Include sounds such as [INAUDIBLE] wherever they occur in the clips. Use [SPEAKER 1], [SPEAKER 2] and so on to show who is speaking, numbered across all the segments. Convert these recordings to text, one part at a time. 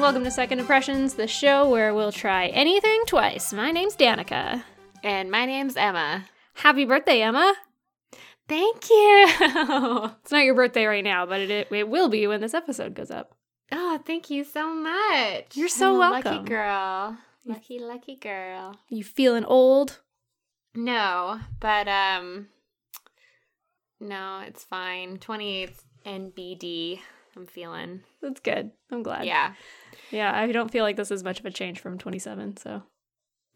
[SPEAKER 1] and welcome to Second Impressions, the show where we'll try anything twice. My name's Danica.
[SPEAKER 2] And my name's Emma.
[SPEAKER 1] Happy birthday, Emma.
[SPEAKER 2] Thank you. [LAUGHS]
[SPEAKER 1] It's not your birthday right now, but it, it will be when this episode goes up.
[SPEAKER 2] oh, thank you so much.
[SPEAKER 1] You're so welcome.
[SPEAKER 2] Lucky girl. Lucky, lucky girl.
[SPEAKER 1] You feeling old?
[SPEAKER 2] No, but um, no, it's fine. 28th NBD. I'm feeling.
[SPEAKER 1] That's good. I'm glad.
[SPEAKER 2] Yeah.
[SPEAKER 1] Yeah, I don't feel like this is much of a change from 27, so.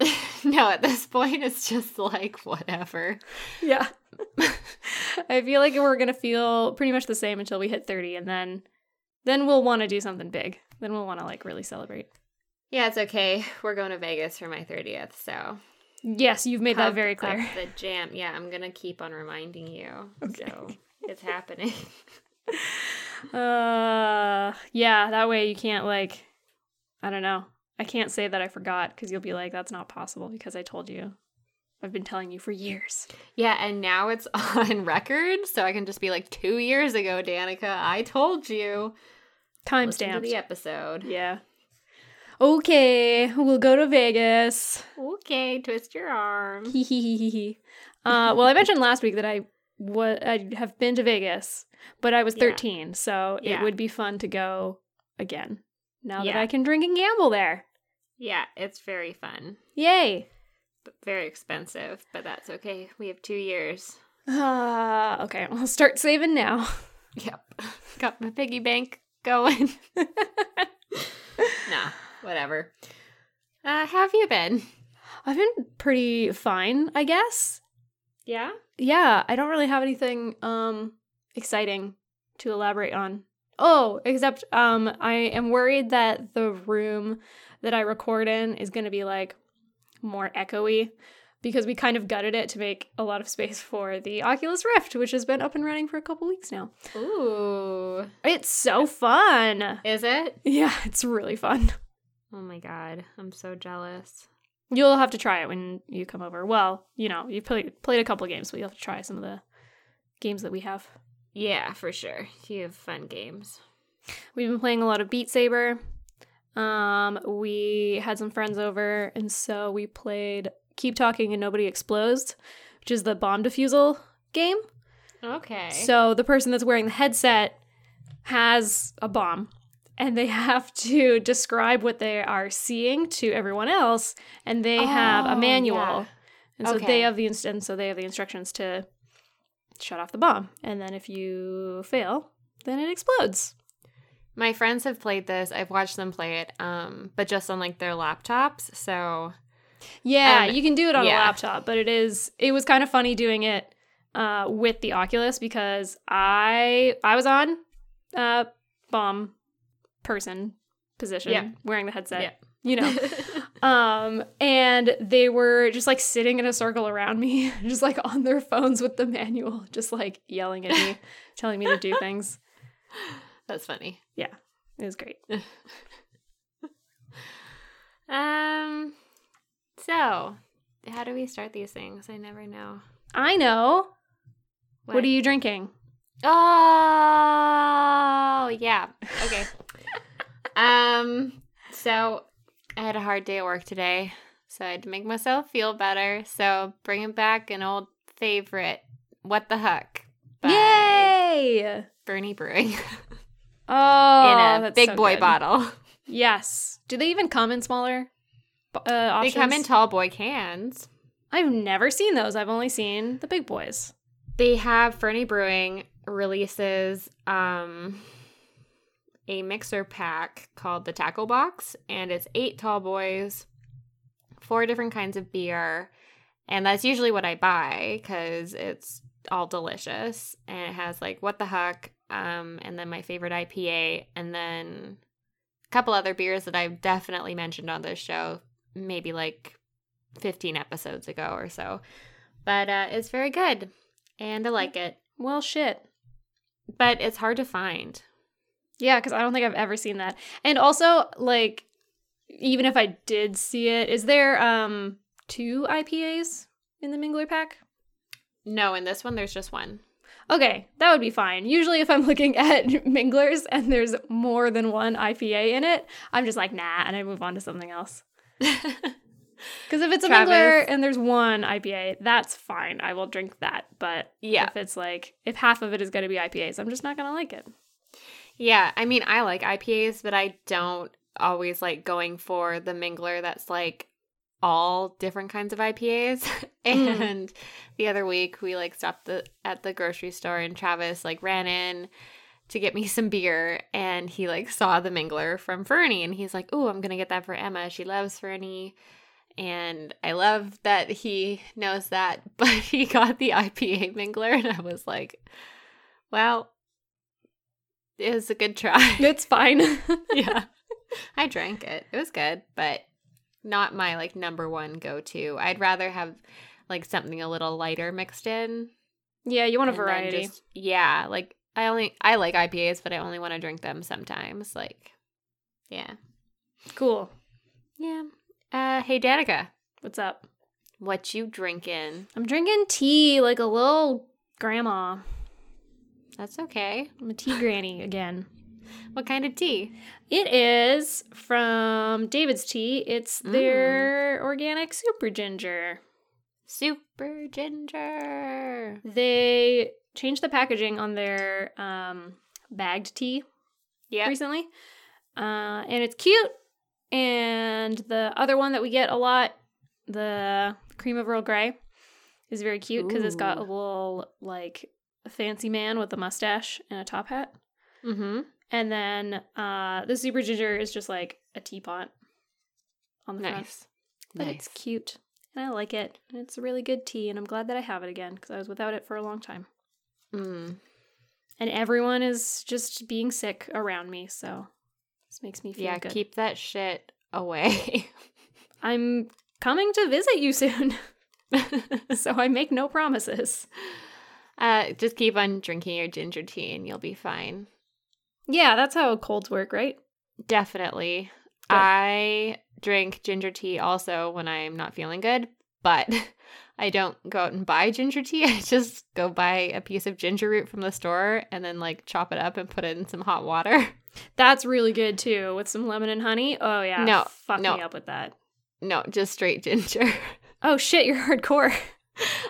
[SPEAKER 1] [LAUGHS]
[SPEAKER 2] no, at this point, it's just like whatever.
[SPEAKER 1] Yeah. [LAUGHS] I feel like we're going to feel pretty much the same until we hit 30 and then then we'll want to do something big. Then we'll want to like really celebrate.
[SPEAKER 2] Yeah, it's okay. We're going to Vegas for my 30th, so.
[SPEAKER 1] Yes, you've made that very clear.
[SPEAKER 2] The jam. Yeah, I'm gonna keep on reminding you.
[SPEAKER 1] Okay.
[SPEAKER 2] So it's happening. [LAUGHS]
[SPEAKER 1] Uh, yeah, that way you can't like I don't know. I can't say that I forgot cuz you'll be like that's not possible because I told you. I've been telling you for years.
[SPEAKER 2] yeah, and now it's [LAUGHS] on record, so I can just be like, two years ago, Danica, I told you.
[SPEAKER 1] Time
[SPEAKER 2] to the episode.
[SPEAKER 1] Yeah. Okay, we'll go to Vegas.
[SPEAKER 2] Okay, twist your arm.
[SPEAKER 1] Hee hee hee hee hee. Uh, well, I mentioned last week that I wa- I have been to Vegas, but I was
[SPEAKER 2] Yeah.
[SPEAKER 1] 13, so it would be fun to go again. Now that I can drink and gamble there.
[SPEAKER 2] Yeah, it's very fun.
[SPEAKER 1] Yay.
[SPEAKER 2] But very expensive, but that's okay. We have two years.
[SPEAKER 1] Uh, okay, I'll start saving now. [LAUGHS]
[SPEAKER 2] Yep. Got my piggy bank going. nah, whatever. Uh, how have you been?
[SPEAKER 1] I've been pretty fine, I guess.
[SPEAKER 2] Yeah?
[SPEAKER 1] Yeah, I don't really have anything um exciting to elaborate on. Oh, except um I am worried that the room that I record in is going to be like more echoey because we kind of gutted it to make a lot of space for the Oculus Rift, which has been up and running for a couple weeks now.
[SPEAKER 2] Ooh.
[SPEAKER 1] It's so fun.
[SPEAKER 2] Is it?
[SPEAKER 1] Yeah, it's really fun.
[SPEAKER 2] Oh my god, I'm so jealous.
[SPEAKER 1] You'll have to try it when you come over. Well, you know, you've played played a couple games, but you'll have to try some of the games that we have.
[SPEAKER 2] Yeah, for sure. You have fun games.
[SPEAKER 1] We've been playing a lot of Beat Saber. Um, we had some friends over, and so we played Keep Talking and Nobody Explodes, which is the bomb defusal game.
[SPEAKER 2] Okay.
[SPEAKER 1] So the person that's wearing the headset has a bomb, and they [LAUGHS] have to describe what they are seeing to everyone else, and they have a
[SPEAKER 2] Oh,
[SPEAKER 1] manual,
[SPEAKER 2] yeah.
[SPEAKER 1] and so
[SPEAKER 2] Okay.
[SPEAKER 1] they have the inst- and so they have the instructions to shut off the bomb, and then if you fail, then it explodes.
[SPEAKER 2] my friends have played this. I've watched them play it, um, but just on like their laptops. So
[SPEAKER 1] Yeah,
[SPEAKER 2] Um,
[SPEAKER 1] you can do it on a laptop, but it is it was kind of funny doing it uh, with the Oculus because I I was on uh bomb person position
[SPEAKER 2] Yeah.
[SPEAKER 1] wearing the headset.
[SPEAKER 2] Yeah.
[SPEAKER 1] You know. [LAUGHS] um and they were just like sitting in a circle around me, [LAUGHS] just like on their phones with the manual, just like yelling at me, [LAUGHS] telling me to do things.
[SPEAKER 2] that's funny.
[SPEAKER 1] Yeah, it was great. [LAUGHS]
[SPEAKER 2] Um, so how do we start these things? I never know.
[SPEAKER 1] I know. what are you drinking?
[SPEAKER 2] Oh, yeah. Okay. um, so I had a hard day at work today, so I had to make myself feel better. So bringing back an old favorite, "What the Huck"
[SPEAKER 1] Yay!
[SPEAKER 2] Fernie Brewing [LAUGHS]
[SPEAKER 1] Oh,
[SPEAKER 2] in a big
[SPEAKER 1] so
[SPEAKER 2] boy
[SPEAKER 1] good.
[SPEAKER 2] bottle. [LAUGHS]
[SPEAKER 1] Yes. Do they even come in smaller uh,
[SPEAKER 2] They come in tall boy cans.
[SPEAKER 1] I've never seen those. I've only seen the big boys.
[SPEAKER 2] They have Fernie Brewing releases um a mixer pack called the Tackle Box, and it's eight tall boys, four different kinds of beer, and that's usually what I buy because it's all delicious and it has like what the heck, um, and then my favorite IPA, and then a couple other beers that I've definitely mentioned on this show, maybe like fifteen episodes ago or so, but uh, it's very good and I like it,
[SPEAKER 1] Well, shit.
[SPEAKER 2] but it's hard to find.
[SPEAKER 1] Yeah, because I don't think I've ever seen that. And also, like, even if I did see it, is there um two IPAs in the Mingler pack?
[SPEAKER 2] No, in this one, there's just one.
[SPEAKER 1] Okay, that would be fine. Usually, if I'm [LAUGHS] looking at minglers and there's more than one IPA in it, I'm just like, nah, and I move on to something else. [LAUGHS] Because if it's a
[SPEAKER 2] Travis.
[SPEAKER 1] mingler and there's one IPA, that's fine. I will drink that. But
[SPEAKER 2] Yeah.
[SPEAKER 1] if it's like, if half of it is going to be IPAs, I'm just not going to like it.
[SPEAKER 2] Yeah, I mean, I like IPAs, but I don't always like going for the mingler that's like all different kinds of IPAs. [LAUGHS]
[SPEAKER 1] Mm.
[SPEAKER 2] and the other week we like stopped the at the grocery store and Travis like ran in to get me some beer and he like saw the mingler from Fernie and he's like, "Oh, I'm going to get that for Emma. She loves Fernie." And I love that he knows that, [LAUGHS] but he got the IPA mingler and I was like, "Well, it was a good try." [LAUGHS]
[SPEAKER 1] It's fine. [LAUGHS]
[SPEAKER 2] yeah. [LAUGHS] I drank it. It was good, but not my like number one go to. I'd rather have like something a little lighter mixed in.
[SPEAKER 1] yeah, you want a variety.
[SPEAKER 2] just- yeah, like I only I like IPAs, but I only want to drink them sometimes. Like, yeah,
[SPEAKER 1] Cool.
[SPEAKER 2] yeah. Uh, hey Danica,
[SPEAKER 1] What's up?
[SPEAKER 2] what you drinking?
[SPEAKER 1] I'm drinking tea like a little grandma.
[SPEAKER 2] That's okay.
[SPEAKER 1] I'm a tea granny again.
[SPEAKER 2] What kind of tea?
[SPEAKER 1] It is from David's Tea. It's their organic super ginger.
[SPEAKER 2] Super ginger.
[SPEAKER 1] They changed the packaging on their um, bagged tea
[SPEAKER 2] Yeah.
[SPEAKER 1] recently, uh, and it's cute. And the other one that we get a lot, the cream of Earl Grey, is very cute because it's got a little like fancy man with a mustache and a top hat.
[SPEAKER 2] Mm-hmm.
[SPEAKER 1] And then uh, the super ginger is just like a teapot on the front.
[SPEAKER 2] Nice.
[SPEAKER 1] But it's cute. And I like it. And it's a really good tea. And I'm glad that I have it again because I was without it for a long time.
[SPEAKER 2] Mm.
[SPEAKER 1] And everyone is just being sick around me. So this makes me feel good.
[SPEAKER 2] Yeah,
[SPEAKER 1] good.
[SPEAKER 2] keep that shit away. [LAUGHS]
[SPEAKER 1] I'm coming to visit you soon. [LAUGHS] so I make no promises.
[SPEAKER 2] Uh, just keep on drinking your ginger tea and you'll be fine.
[SPEAKER 1] Yeah, that's how colds work, right?
[SPEAKER 2] Definitely.
[SPEAKER 1] Good.
[SPEAKER 2] I drink ginger tea also when I'm not feeling good, but [LAUGHS] I don't go out and buy ginger tea. [LAUGHS] I just go buy a piece of ginger root from the store and then like chop it up and put it in some hot water. [LAUGHS]
[SPEAKER 1] That's really good too with some lemon and honey. Oh, yeah.
[SPEAKER 2] No,
[SPEAKER 1] Fuck
[SPEAKER 2] no.
[SPEAKER 1] me up with that.
[SPEAKER 2] No, just straight ginger.
[SPEAKER 1] Oh, shit, you're hardcore.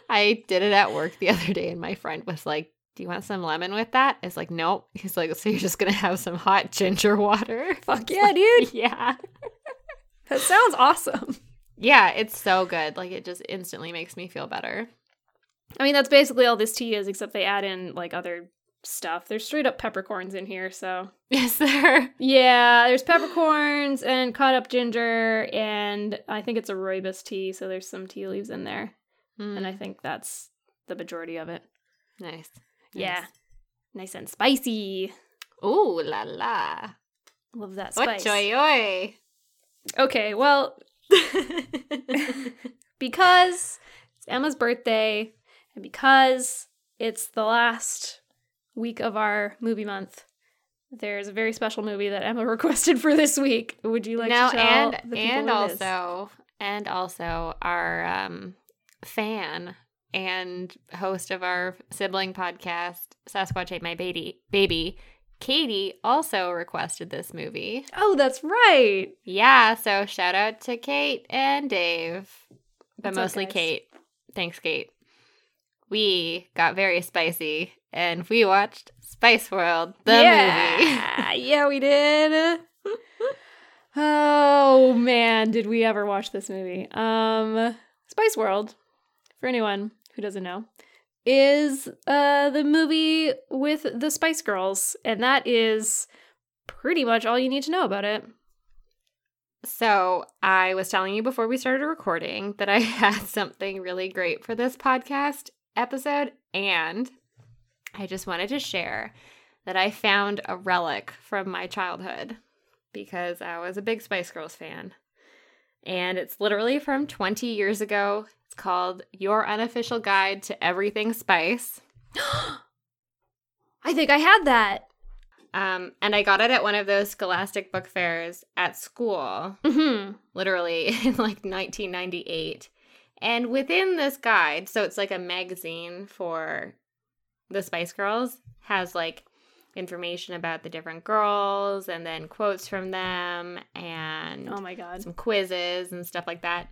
[SPEAKER 2] I did it at work the other day and my friend was like, do you want some lemon with that? It's like, nope. He's like, so you're just gonna have some hot ginger water? [LAUGHS]
[SPEAKER 1] Fuck yeah, dude.
[SPEAKER 2] yeah.
[SPEAKER 1] That sounds awesome.
[SPEAKER 2] Yeah, it's so good. Like it just instantly makes me feel better.
[SPEAKER 1] I mean, that's basically all this tea is, except they add in like other stuff. There's straight up peppercorns in here, so [LAUGHS]
[SPEAKER 2] Is there?
[SPEAKER 1] yeah, there's peppercorns and cut up ginger, and I think it's a rooibos tea, so there's some tea leaves in there, and I
[SPEAKER 2] Mm,
[SPEAKER 1] think that's the majority of it.
[SPEAKER 2] nice.
[SPEAKER 1] Yeah, nice and spicy.
[SPEAKER 2] Ooh la la.
[SPEAKER 1] Love that spice.
[SPEAKER 2] joy oy.
[SPEAKER 1] Okay, well, [LAUGHS] because it's Emma's birthday, and because it's the last week of our movie month, there's a very special movie that Emma [LAUGHS] requested for this week. Would you like
[SPEAKER 2] no,
[SPEAKER 1] to tell
[SPEAKER 2] and
[SPEAKER 1] the people
[SPEAKER 2] and
[SPEAKER 1] it is?
[SPEAKER 2] also and also our um fan and host of our sibling podcast, Sasquatch Ate My Baby baby, Katie also requested this movie.
[SPEAKER 1] Oh, that's right.
[SPEAKER 2] Yeah, so shout out to Kate and Dave, but mostly? Kate. Thanks, Kate. We got very spicy and we watched Spice World, the movie.
[SPEAKER 1] yeah. [LAUGHS] yeah, we did. [LAUGHS] oh man, did we ever watch this movie? Um, Spice World, for anyone who doesn't know, is uh the movie with the Spice Girls, and that is pretty much all you need to know about it.
[SPEAKER 2] So, I was telling you before we started recording that I [LAUGHS] had something really great for this podcast episode, and I just wanted to share that I found a relic from my childhood because I was a big Spice Girls fan. And it's literally from 20 years ago. It's called Your Unofficial Guide to Everything Spice. [GASPS]
[SPEAKER 1] I think I had that.
[SPEAKER 2] Um, and I got it at one of those scholastic book fairs at school.
[SPEAKER 1] hmm
[SPEAKER 2] literally [LAUGHS] in like 1998. And within this guide, so it's like a magazine for the Spice Girls has like information about the different girls and then quotes from them and
[SPEAKER 1] Oh my god.
[SPEAKER 2] some quizzes and stuff like that.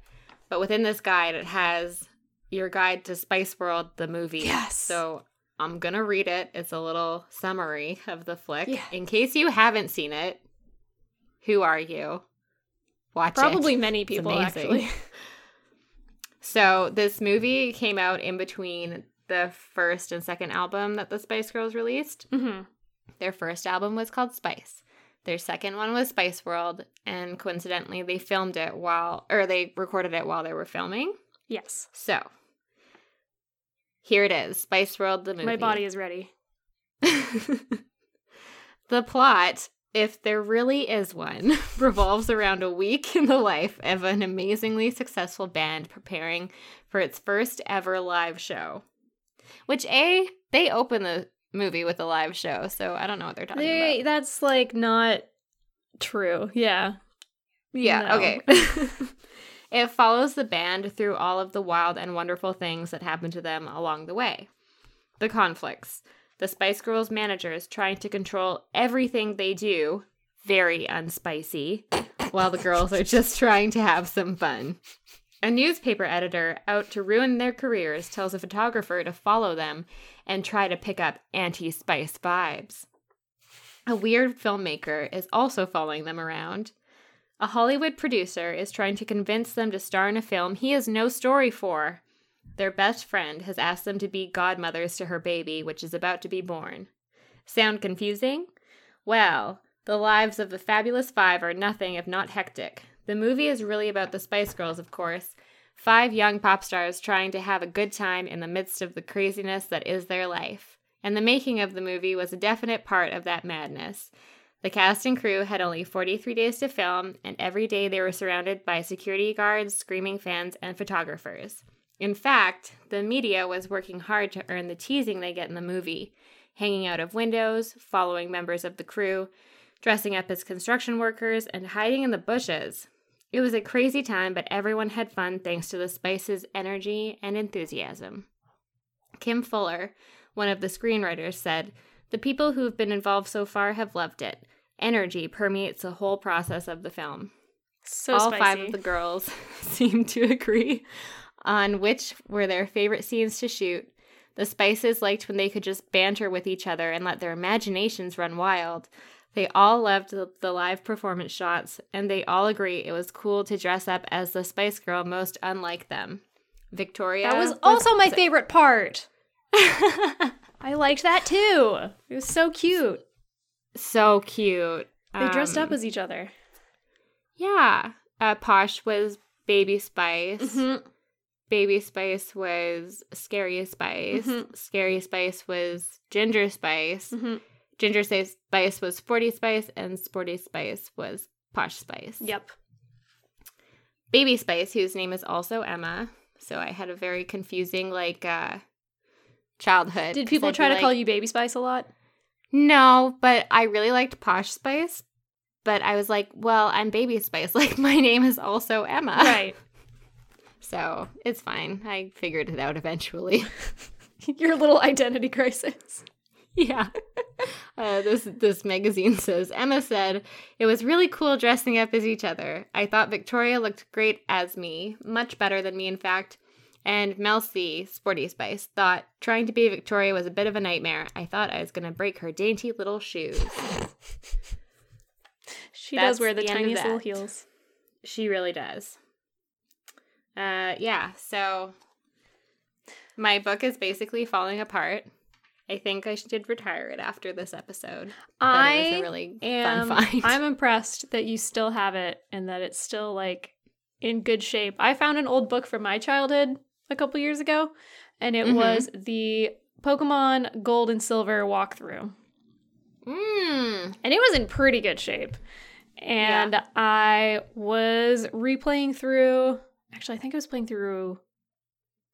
[SPEAKER 2] But within this guide, it has your guide to Spice World, the movie.
[SPEAKER 1] Yes.
[SPEAKER 2] So I'm going to read it. It's a little summary of the flick.
[SPEAKER 1] Yeah.
[SPEAKER 2] In case you haven't seen it, who are you? Watch it.
[SPEAKER 1] Probably many people actually. [LAUGHS]
[SPEAKER 2] So this movie came out in between the first and second album that the Spice Girls released.
[SPEAKER 1] hmm
[SPEAKER 2] Their first album was called Spice. Their second one was Spice World, and coincidentally, they filmed it while, or they recorded it while they were filming.
[SPEAKER 1] Yes.
[SPEAKER 2] So here it is Spice World, the movie.
[SPEAKER 1] My body is ready. [LAUGHS]
[SPEAKER 2] the plot, if there really is one, [LAUGHS] revolves around a week in the life of an amazingly successful band preparing for its first ever live show. Which, A, they open the movie with a live show, so I don't know what they're talking
[SPEAKER 1] They,
[SPEAKER 2] about.
[SPEAKER 1] that's like not true. Yeah.
[SPEAKER 2] Yeah,
[SPEAKER 1] No.
[SPEAKER 2] okay. [LAUGHS] it follows the band through all of the wild and wonderful things that happen to them along the way. The conflicts, the Spice Girls manager is trying to control everything they do, very unspicy, while the girls are just trying to have some fun. A newspaper editor out to ruin their careers tells a photographer to follow them and try to pick up anti spice vibes. A weird filmmaker is also following them around. A Hollywood producer is trying to convince them to star in a film he has no story for. Their best friend has asked them to be godmothers to her baby, which is about to be born. Sound confusing? Well, the lives of the Fabulous Five are nothing if not hectic. The movie is really about the Spice Girls, of course. Five young pop stars trying to have a good time in the midst of the craziness that is their life. And the making of the movie was a definite part of that madness. The cast and crew had only 43 days to film, and every day they were surrounded by security guards, screaming fans, and photographers. In fact, the media was working hard to earn the teasing they get in the movie, hanging out of windows, following members of the crew, dressing up as construction workers, and hiding in the bushes. It was a crazy time, but everyone had fun thanks to the Spice's energy and enthusiasm. Kim Fuller, one of the screenwriters, said, The people who have been involved so far have loved it. Energy permeates the whole process of the film.
[SPEAKER 1] So
[SPEAKER 2] All
[SPEAKER 1] spicy.
[SPEAKER 2] five of the girls [LAUGHS] seemed to agree on which were their favorite scenes to shoot. The Spices liked when they could just banter with each other and let their imaginations run wild. They all loved the, the live performance shots, and they all agree it was cool to dress up as the Spice Girl most unlike them. Victoria.
[SPEAKER 1] that was also my
[SPEAKER 2] so-
[SPEAKER 1] favorite part. [LAUGHS] I liked that too. It was so cute.
[SPEAKER 2] so cute.
[SPEAKER 1] They dressed up
[SPEAKER 2] Um,
[SPEAKER 1] as each other.
[SPEAKER 2] Yeah. Uh, Posh was Baby Spice.
[SPEAKER 1] Mhm.
[SPEAKER 2] Baby Spice was Scary Spice.
[SPEAKER 1] Mhm.
[SPEAKER 2] Scary Spice was Ginger Spice.
[SPEAKER 1] Mhm.
[SPEAKER 2] Ginger Spice was Sporty Spice, and Sporty Spice was Posh Spice.
[SPEAKER 1] Yep.
[SPEAKER 2] Baby Spice, whose name is also Emma. So I had a very confusing like uh childhood.
[SPEAKER 1] Did people try to call you Baby Spice a lot?
[SPEAKER 2] No, but I really liked Posh Spice. But I was like, well, I'm Baby Spice. [LAUGHS] Like my name is also Emma.
[SPEAKER 1] Right. [LAUGHS]
[SPEAKER 2] So it's fine. I figured it out eventually. [LAUGHS]
[SPEAKER 1] Your little identity crisis. [LAUGHS]
[SPEAKER 2] yeah. Uh, this this magazine [LAUGHS] says Emma said it was really cool dressing up as each other. I thought Victoria looked great as me, much better than me, in fact. And Mel C, Sporty Spice, thought trying to be Victoria was a bit of a nightmare. I thought I was going to break her dainty little shoes. [LAUGHS]
[SPEAKER 1] She
[SPEAKER 2] That's
[SPEAKER 1] does wear the
[SPEAKER 2] the
[SPEAKER 1] tiniest little heels.
[SPEAKER 2] She really does. Uh, yeah. So my book is basically falling apart. I think I should retire it after this episode.
[SPEAKER 1] I
[SPEAKER 2] it was a really
[SPEAKER 1] am,
[SPEAKER 2] fun find. [LAUGHS]
[SPEAKER 1] I'm impressed that you still have it and that it's still like in good shape. I found an old book from my childhood a couple years ago, and it
[SPEAKER 2] Mhm.
[SPEAKER 1] was the Pokemon Gold and Silver walkthrough.
[SPEAKER 2] Mm.
[SPEAKER 1] and it was in pretty good shape. And I was replaying through. Actually, I think I was playing through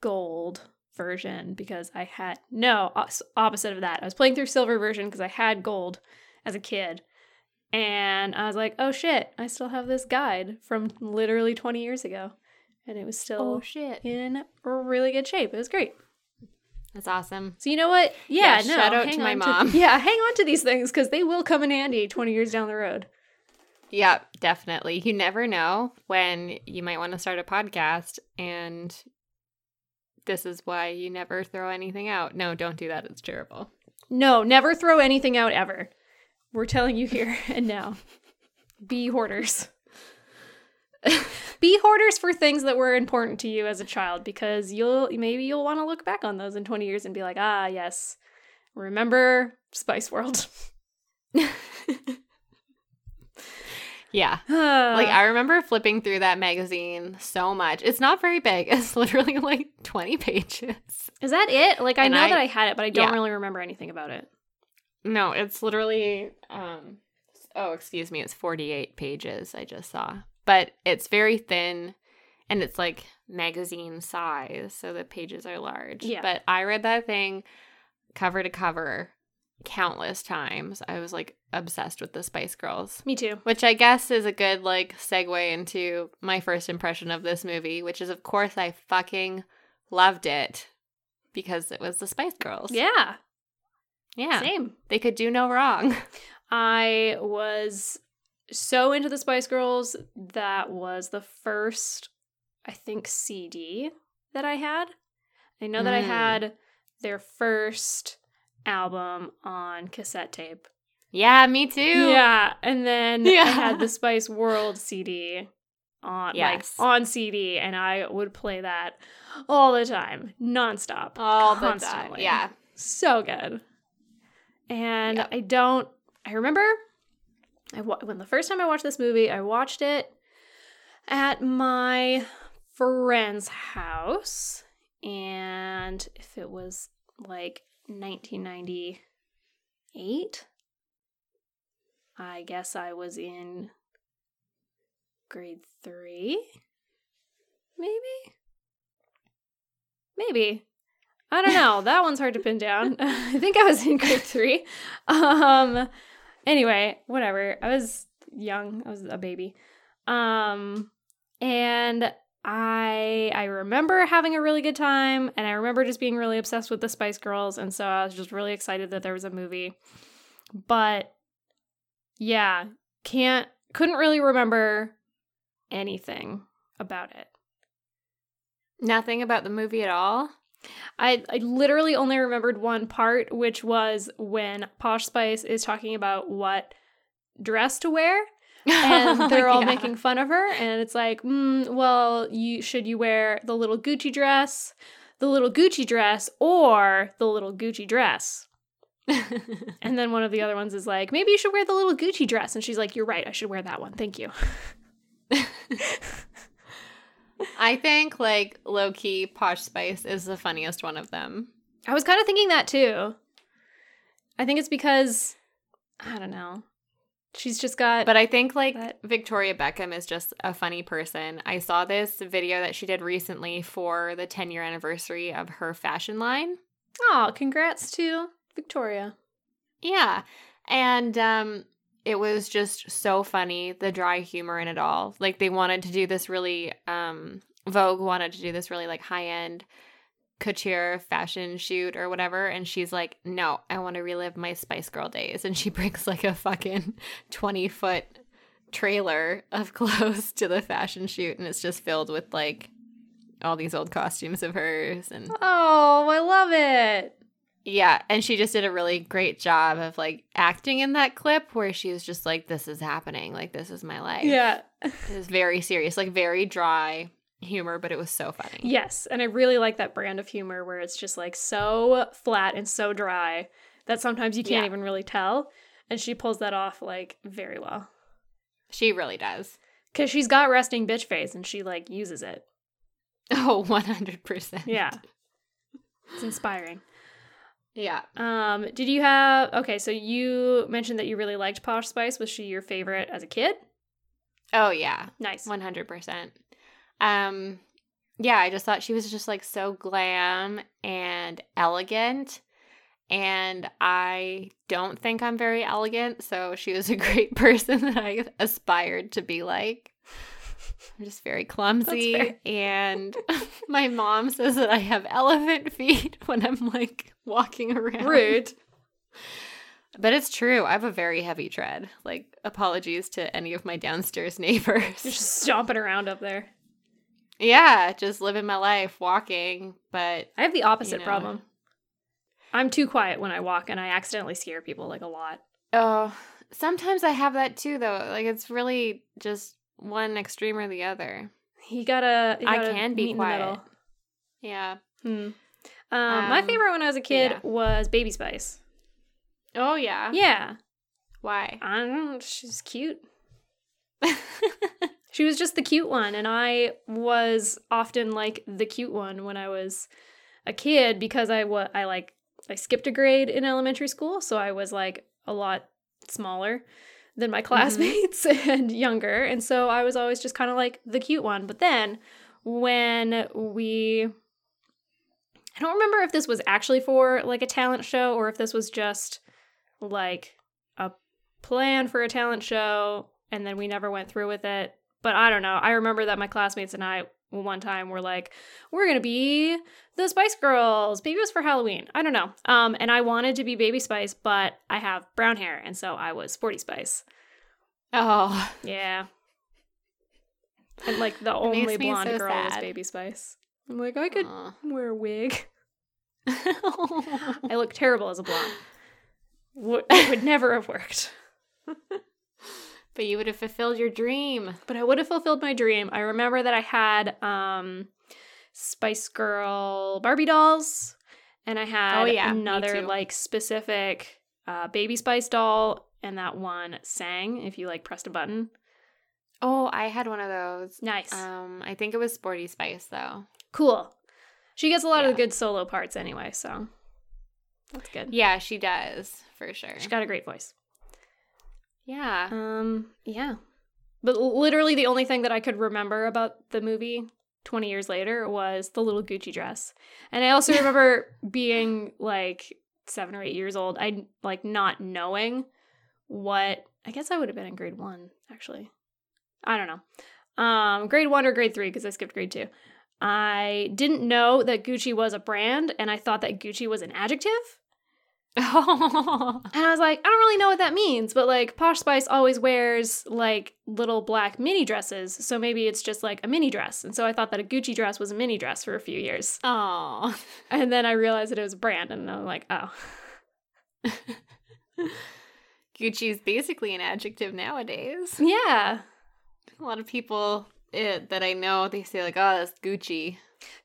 [SPEAKER 1] gold version because I had no opposite of that. I was playing through silver version because I had gold as a kid, and I was like, "Oh shit! I still have this guide from literally 20 years ago, and it was still oh,
[SPEAKER 2] shit.
[SPEAKER 1] in really good shape. It was great."
[SPEAKER 2] That's awesome.
[SPEAKER 1] So you know what? Yeah,
[SPEAKER 2] Yeah,
[SPEAKER 1] no.
[SPEAKER 2] shout out
[SPEAKER 1] hang
[SPEAKER 2] to my mom. [LAUGHS]
[SPEAKER 1] yeah, hang on to these things because they will come in handy 20 years down the road.
[SPEAKER 2] Yeah, definitely. You never know when you might want to start a podcast and this is why you never throw anything out. No, don't do that. It's terrible.
[SPEAKER 1] No, never throw anything out ever. We're telling you here [LAUGHS] and now. Be hoarders. Be hoarders for things that were important to you as a child because you'll maybe you'll want to look back on those in 20 years and be like, "Ah, yes. Remember Spice World." [LAUGHS]
[SPEAKER 2] Yeah. [SIGHS] Like I remember flipping through that magazine so much. It's not very big. [LAUGHS] It's literally like 20 pages.
[SPEAKER 1] Is that it? Like I
[SPEAKER 2] And
[SPEAKER 1] know
[SPEAKER 2] I-
[SPEAKER 1] that I had it, but I don't
[SPEAKER 2] yeah.
[SPEAKER 1] really remember anything about it.
[SPEAKER 2] No, it's literally um oh, excuse me, it's 48 pages I just saw. But it's very thin and it's like magazine size, so the pages are large.
[SPEAKER 1] Yeah.
[SPEAKER 2] But I read that thing cover to cover countless times. I was like obsessed with the Spice Girls.
[SPEAKER 1] Me too.
[SPEAKER 2] Which I guess is a good like segue into my first impression of this movie, which is of course I fucking loved it because it was the Spice Girls.
[SPEAKER 1] Yeah.
[SPEAKER 2] Yeah.
[SPEAKER 1] Same.
[SPEAKER 2] They could do no wrong. [LAUGHS]
[SPEAKER 1] I was so into the Spice Girls. That was the first, I think, CD that I had. I know that I
[SPEAKER 2] Mm.
[SPEAKER 1] had their first album on cassette tape.
[SPEAKER 2] Yeah, me too.
[SPEAKER 1] Yeah, and then I had the [LAUGHS] Spice World CD on
[SPEAKER 2] Yes.
[SPEAKER 1] like on CD, and I would play that all the time, nonstop,
[SPEAKER 2] All the time. Yeah.
[SPEAKER 1] so good. And
[SPEAKER 2] Yep.
[SPEAKER 1] I don't. I remember, I when the first time I watched this movie, I watched it at my friend's house, and if it was like 1998, I guess I was in grade three, maybe. Maybe. I don't know. That one's hard to pin down. [LAUGHS] I think I was in grade three. Um. Anyway, whatever. I was young. I was a baby. Um. And I I remember having a really good time, and I remember just being really obsessed with the Spice Girls, and so I was just really excited that there was a movie. But yeah, can't couldn't really remember anything about it.
[SPEAKER 2] Nothing about the movie at all.
[SPEAKER 1] I, I literally only remembered one part, which was when Posh Spice is talking about what dress to wear, [LAUGHS] and they're all
[SPEAKER 2] Yeah.
[SPEAKER 1] making fun of her, and it's like, mm, well, you should you wear the little Gucci dress, the little Gucci dress, or the little Gucci dress? [LAUGHS] And then one of the other ones is like, maybe you should wear the little Gucci dress, and she's like, you're right, I should wear that one, thank you. [LAUGHS]
[SPEAKER 2] I think like low key Posh Spice is the funniest one of them.
[SPEAKER 1] I was kind of thinking that too. I think it's because I don't know. She's just got
[SPEAKER 2] But I think like
[SPEAKER 1] But-
[SPEAKER 2] Victoria Beckham is just a funny person. I saw this video that she did recently for the 10 year anniversary of her fashion line.
[SPEAKER 1] Oh, congrats to Victoria.
[SPEAKER 2] Yeah. And um it was just so funny, the dry humor in it all. Like they wanted to do this really um Vogue wanted to do this really like high-end couture fashion shoot or whatever and she's like, "No, I want to relive my Spice Girl days." And she [LAUGHS] brings like a fucking 20-foot trailer of [LAUGHS] clothes to the fashion shoot and it's just filled with like all these old costumes of hers and
[SPEAKER 1] Oh, I love it.
[SPEAKER 2] yeah, and she just did a really great job of like acting in that clip where she was just like, "This is happening. Like this is my life."
[SPEAKER 1] Yeah.
[SPEAKER 2] it was very serious, like very dry humor, but it was so funny.
[SPEAKER 1] Yes, and I really like that brand of humor where it's just like so flat and so dry that sometimes you can't
[SPEAKER 2] Yeah.
[SPEAKER 1] even really tell. And she pulls that off like very well.
[SPEAKER 2] She really does.
[SPEAKER 1] Cuz she's got resting bitch face and she like uses it.
[SPEAKER 2] Oh, [LAUGHS] Oh, one hundred percent.
[SPEAKER 1] Yeah. It's inspiring.
[SPEAKER 2] yeah.
[SPEAKER 1] Um, did you have okay, so you mentioned that you really liked Posh Spice. Was she your favorite as a kid?
[SPEAKER 2] Oh yeah,
[SPEAKER 1] Nice.
[SPEAKER 2] one hundred percent. Um, yeah, I just thought she was just like so glam and elegant. And I don't think I'm very elegant, so she was a [LAUGHS] great person that I aspired to be like. I'm just very clumsy. And [LAUGHS] [LAUGHS] my mom says that I have elephant feet when I'm like walking around.
[SPEAKER 1] Rude.
[SPEAKER 2] But it's true. I have a very heavy tread. Like, apologies to any of my downstairs neighbors.
[SPEAKER 1] You're just stomping around up there.
[SPEAKER 2] Yeah, just living my life, walking. But
[SPEAKER 1] I have the opposite
[SPEAKER 2] know.
[SPEAKER 1] problem. I'm too quiet when I walk and I accidentally scare people like a lot.
[SPEAKER 2] oh, sometimes I have that too, though. Like, it's really just one extreme or the other.
[SPEAKER 1] You gotta, you
[SPEAKER 2] I can be
[SPEAKER 1] meet in the
[SPEAKER 2] quiet. Yeah.
[SPEAKER 1] Hmm. Um, my
[SPEAKER 2] Um,
[SPEAKER 1] favorite when I was a kid
[SPEAKER 2] yeah.
[SPEAKER 1] was Baby Spice.
[SPEAKER 2] Oh, yeah.
[SPEAKER 1] Yeah.
[SPEAKER 2] Why?
[SPEAKER 1] I don't know. She's cute. [LAUGHS] She was just the cute one, and I was often like the cute one when I was a kid because I wa- I like I skipped a grade in elementary school, so I was like a lot smaller than my mm-hmm. classmates [LAUGHS] and younger, and so I was always just kind of like the cute one. But then when we I don't remember if this was actually for like a talent show or if this was just like a plan for a talent show and then we never went through with it. But I don't know. I remember that my classmates and I one time were like, "We're gonna be the Spice Girls. Baby was for Halloween. I don't know. Um, and I wanted to be Baby Spice, but I have brown hair, and so I was Sporty Spice.
[SPEAKER 2] oh.
[SPEAKER 1] Yeah. And like the only blonde
[SPEAKER 2] so
[SPEAKER 1] girl was. Baby Spice. I'm like, I could
[SPEAKER 2] Aw.
[SPEAKER 1] wear a wig. [LAUGHS] I look terrible as a blonde. Wo- It would never have worked. [LAUGHS]
[SPEAKER 2] but you would have fulfilled your dream.
[SPEAKER 1] but I would have fulfilled my dream. I remember that I had um Spice Girl Barbie dolls and I had
[SPEAKER 2] Oh, yeah,
[SPEAKER 1] another like specific uh baby spice doll and that one sang if you like pressed a button.
[SPEAKER 2] Oh, I had one of those.
[SPEAKER 1] Nice.
[SPEAKER 2] Um, I think it was Sporty Spice though.
[SPEAKER 1] cool. She gets a lot of
[SPEAKER 2] Yeah.
[SPEAKER 1] the good solo parts anyway, so that's good.
[SPEAKER 2] Yeah, she does for sure.
[SPEAKER 1] She's got a great voice.
[SPEAKER 2] Yeah.
[SPEAKER 1] Um, yeah. But literally the only thing that I could remember about the movie 20 years later was the little Gucci dress. And I also [LAUGHS] remember being like 7 or 8 years old. I like not knowing what I guess I would have been in grade 1 actually. I don't know. Um grade 1 or grade 3 because I skipped grade 2. I didn't know that Gucci was a brand and I thought that Gucci was an adjective.
[SPEAKER 2] Oh. [LAUGHS]
[SPEAKER 1] And I was like, I don't really know what that means, but like Posh Spice always wears like little black mini dresses, so maybe it's just like a mini dress. And so I thought that a Gucci dress was a mini dress for a few years.
[SPEAKER 2] Oh.
[SPEAKER 1] And then I realized that it was a brand, and I'm like, oh. [LAUGHS]
[SPEAKER 2] Gucci is basically an adjective nowadays.
[SPEAKER 1] Yeah,
[SPEAKER 2] A lot of people it, that I know, they say like, "Oh, that's Gucci.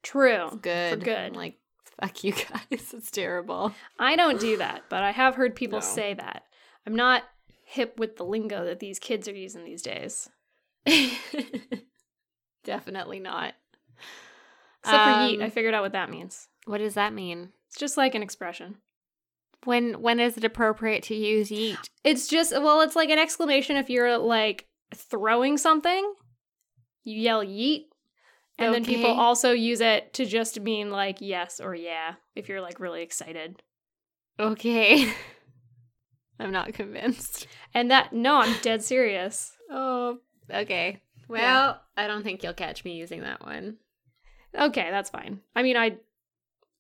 [SPEAKER 1] true.
[SPEAKER 2] It's good."
[SPEAKER 1] For good.
[SPEAKER 2] I'm like, fuck you guys. [LAUGHS] It's terrible.
[SPEAKER 1] I don't do that, but I have heard people
[SPEAKER 2] No.
[SPEAKER 1] say that. I'm not hip with the lingo that these kids are using these days. [LAUGHS]
[SPEAKER 2] Definitely not.
[SPEAKER 1] Except for yeet,
[SPEAKER 2] Um,
[SPEAKER 1] I figured out what that means.
[SPEAKER 2] What does that mean?
[SPEAKER 1] It's just like an expression.
[SPEAKER 2] When when is it appropriate to use yeet?
[SPEAKER 1] It's just well, it's like an exclamation if you're like throwing something. You yell yeet. And then people also use it to just mean like yes or yeah if you're like really excited.
[SPEAKER 2] Okay. [LAUGHS] I'm not convinced.
[SPEAKER 1] And that no, I'm dead serious.
[SPEAKER 2] Oh, okay. Well, I don't think you'll catch me using that one.
[SPEAKER 1] Okay, that's fine. I mean, I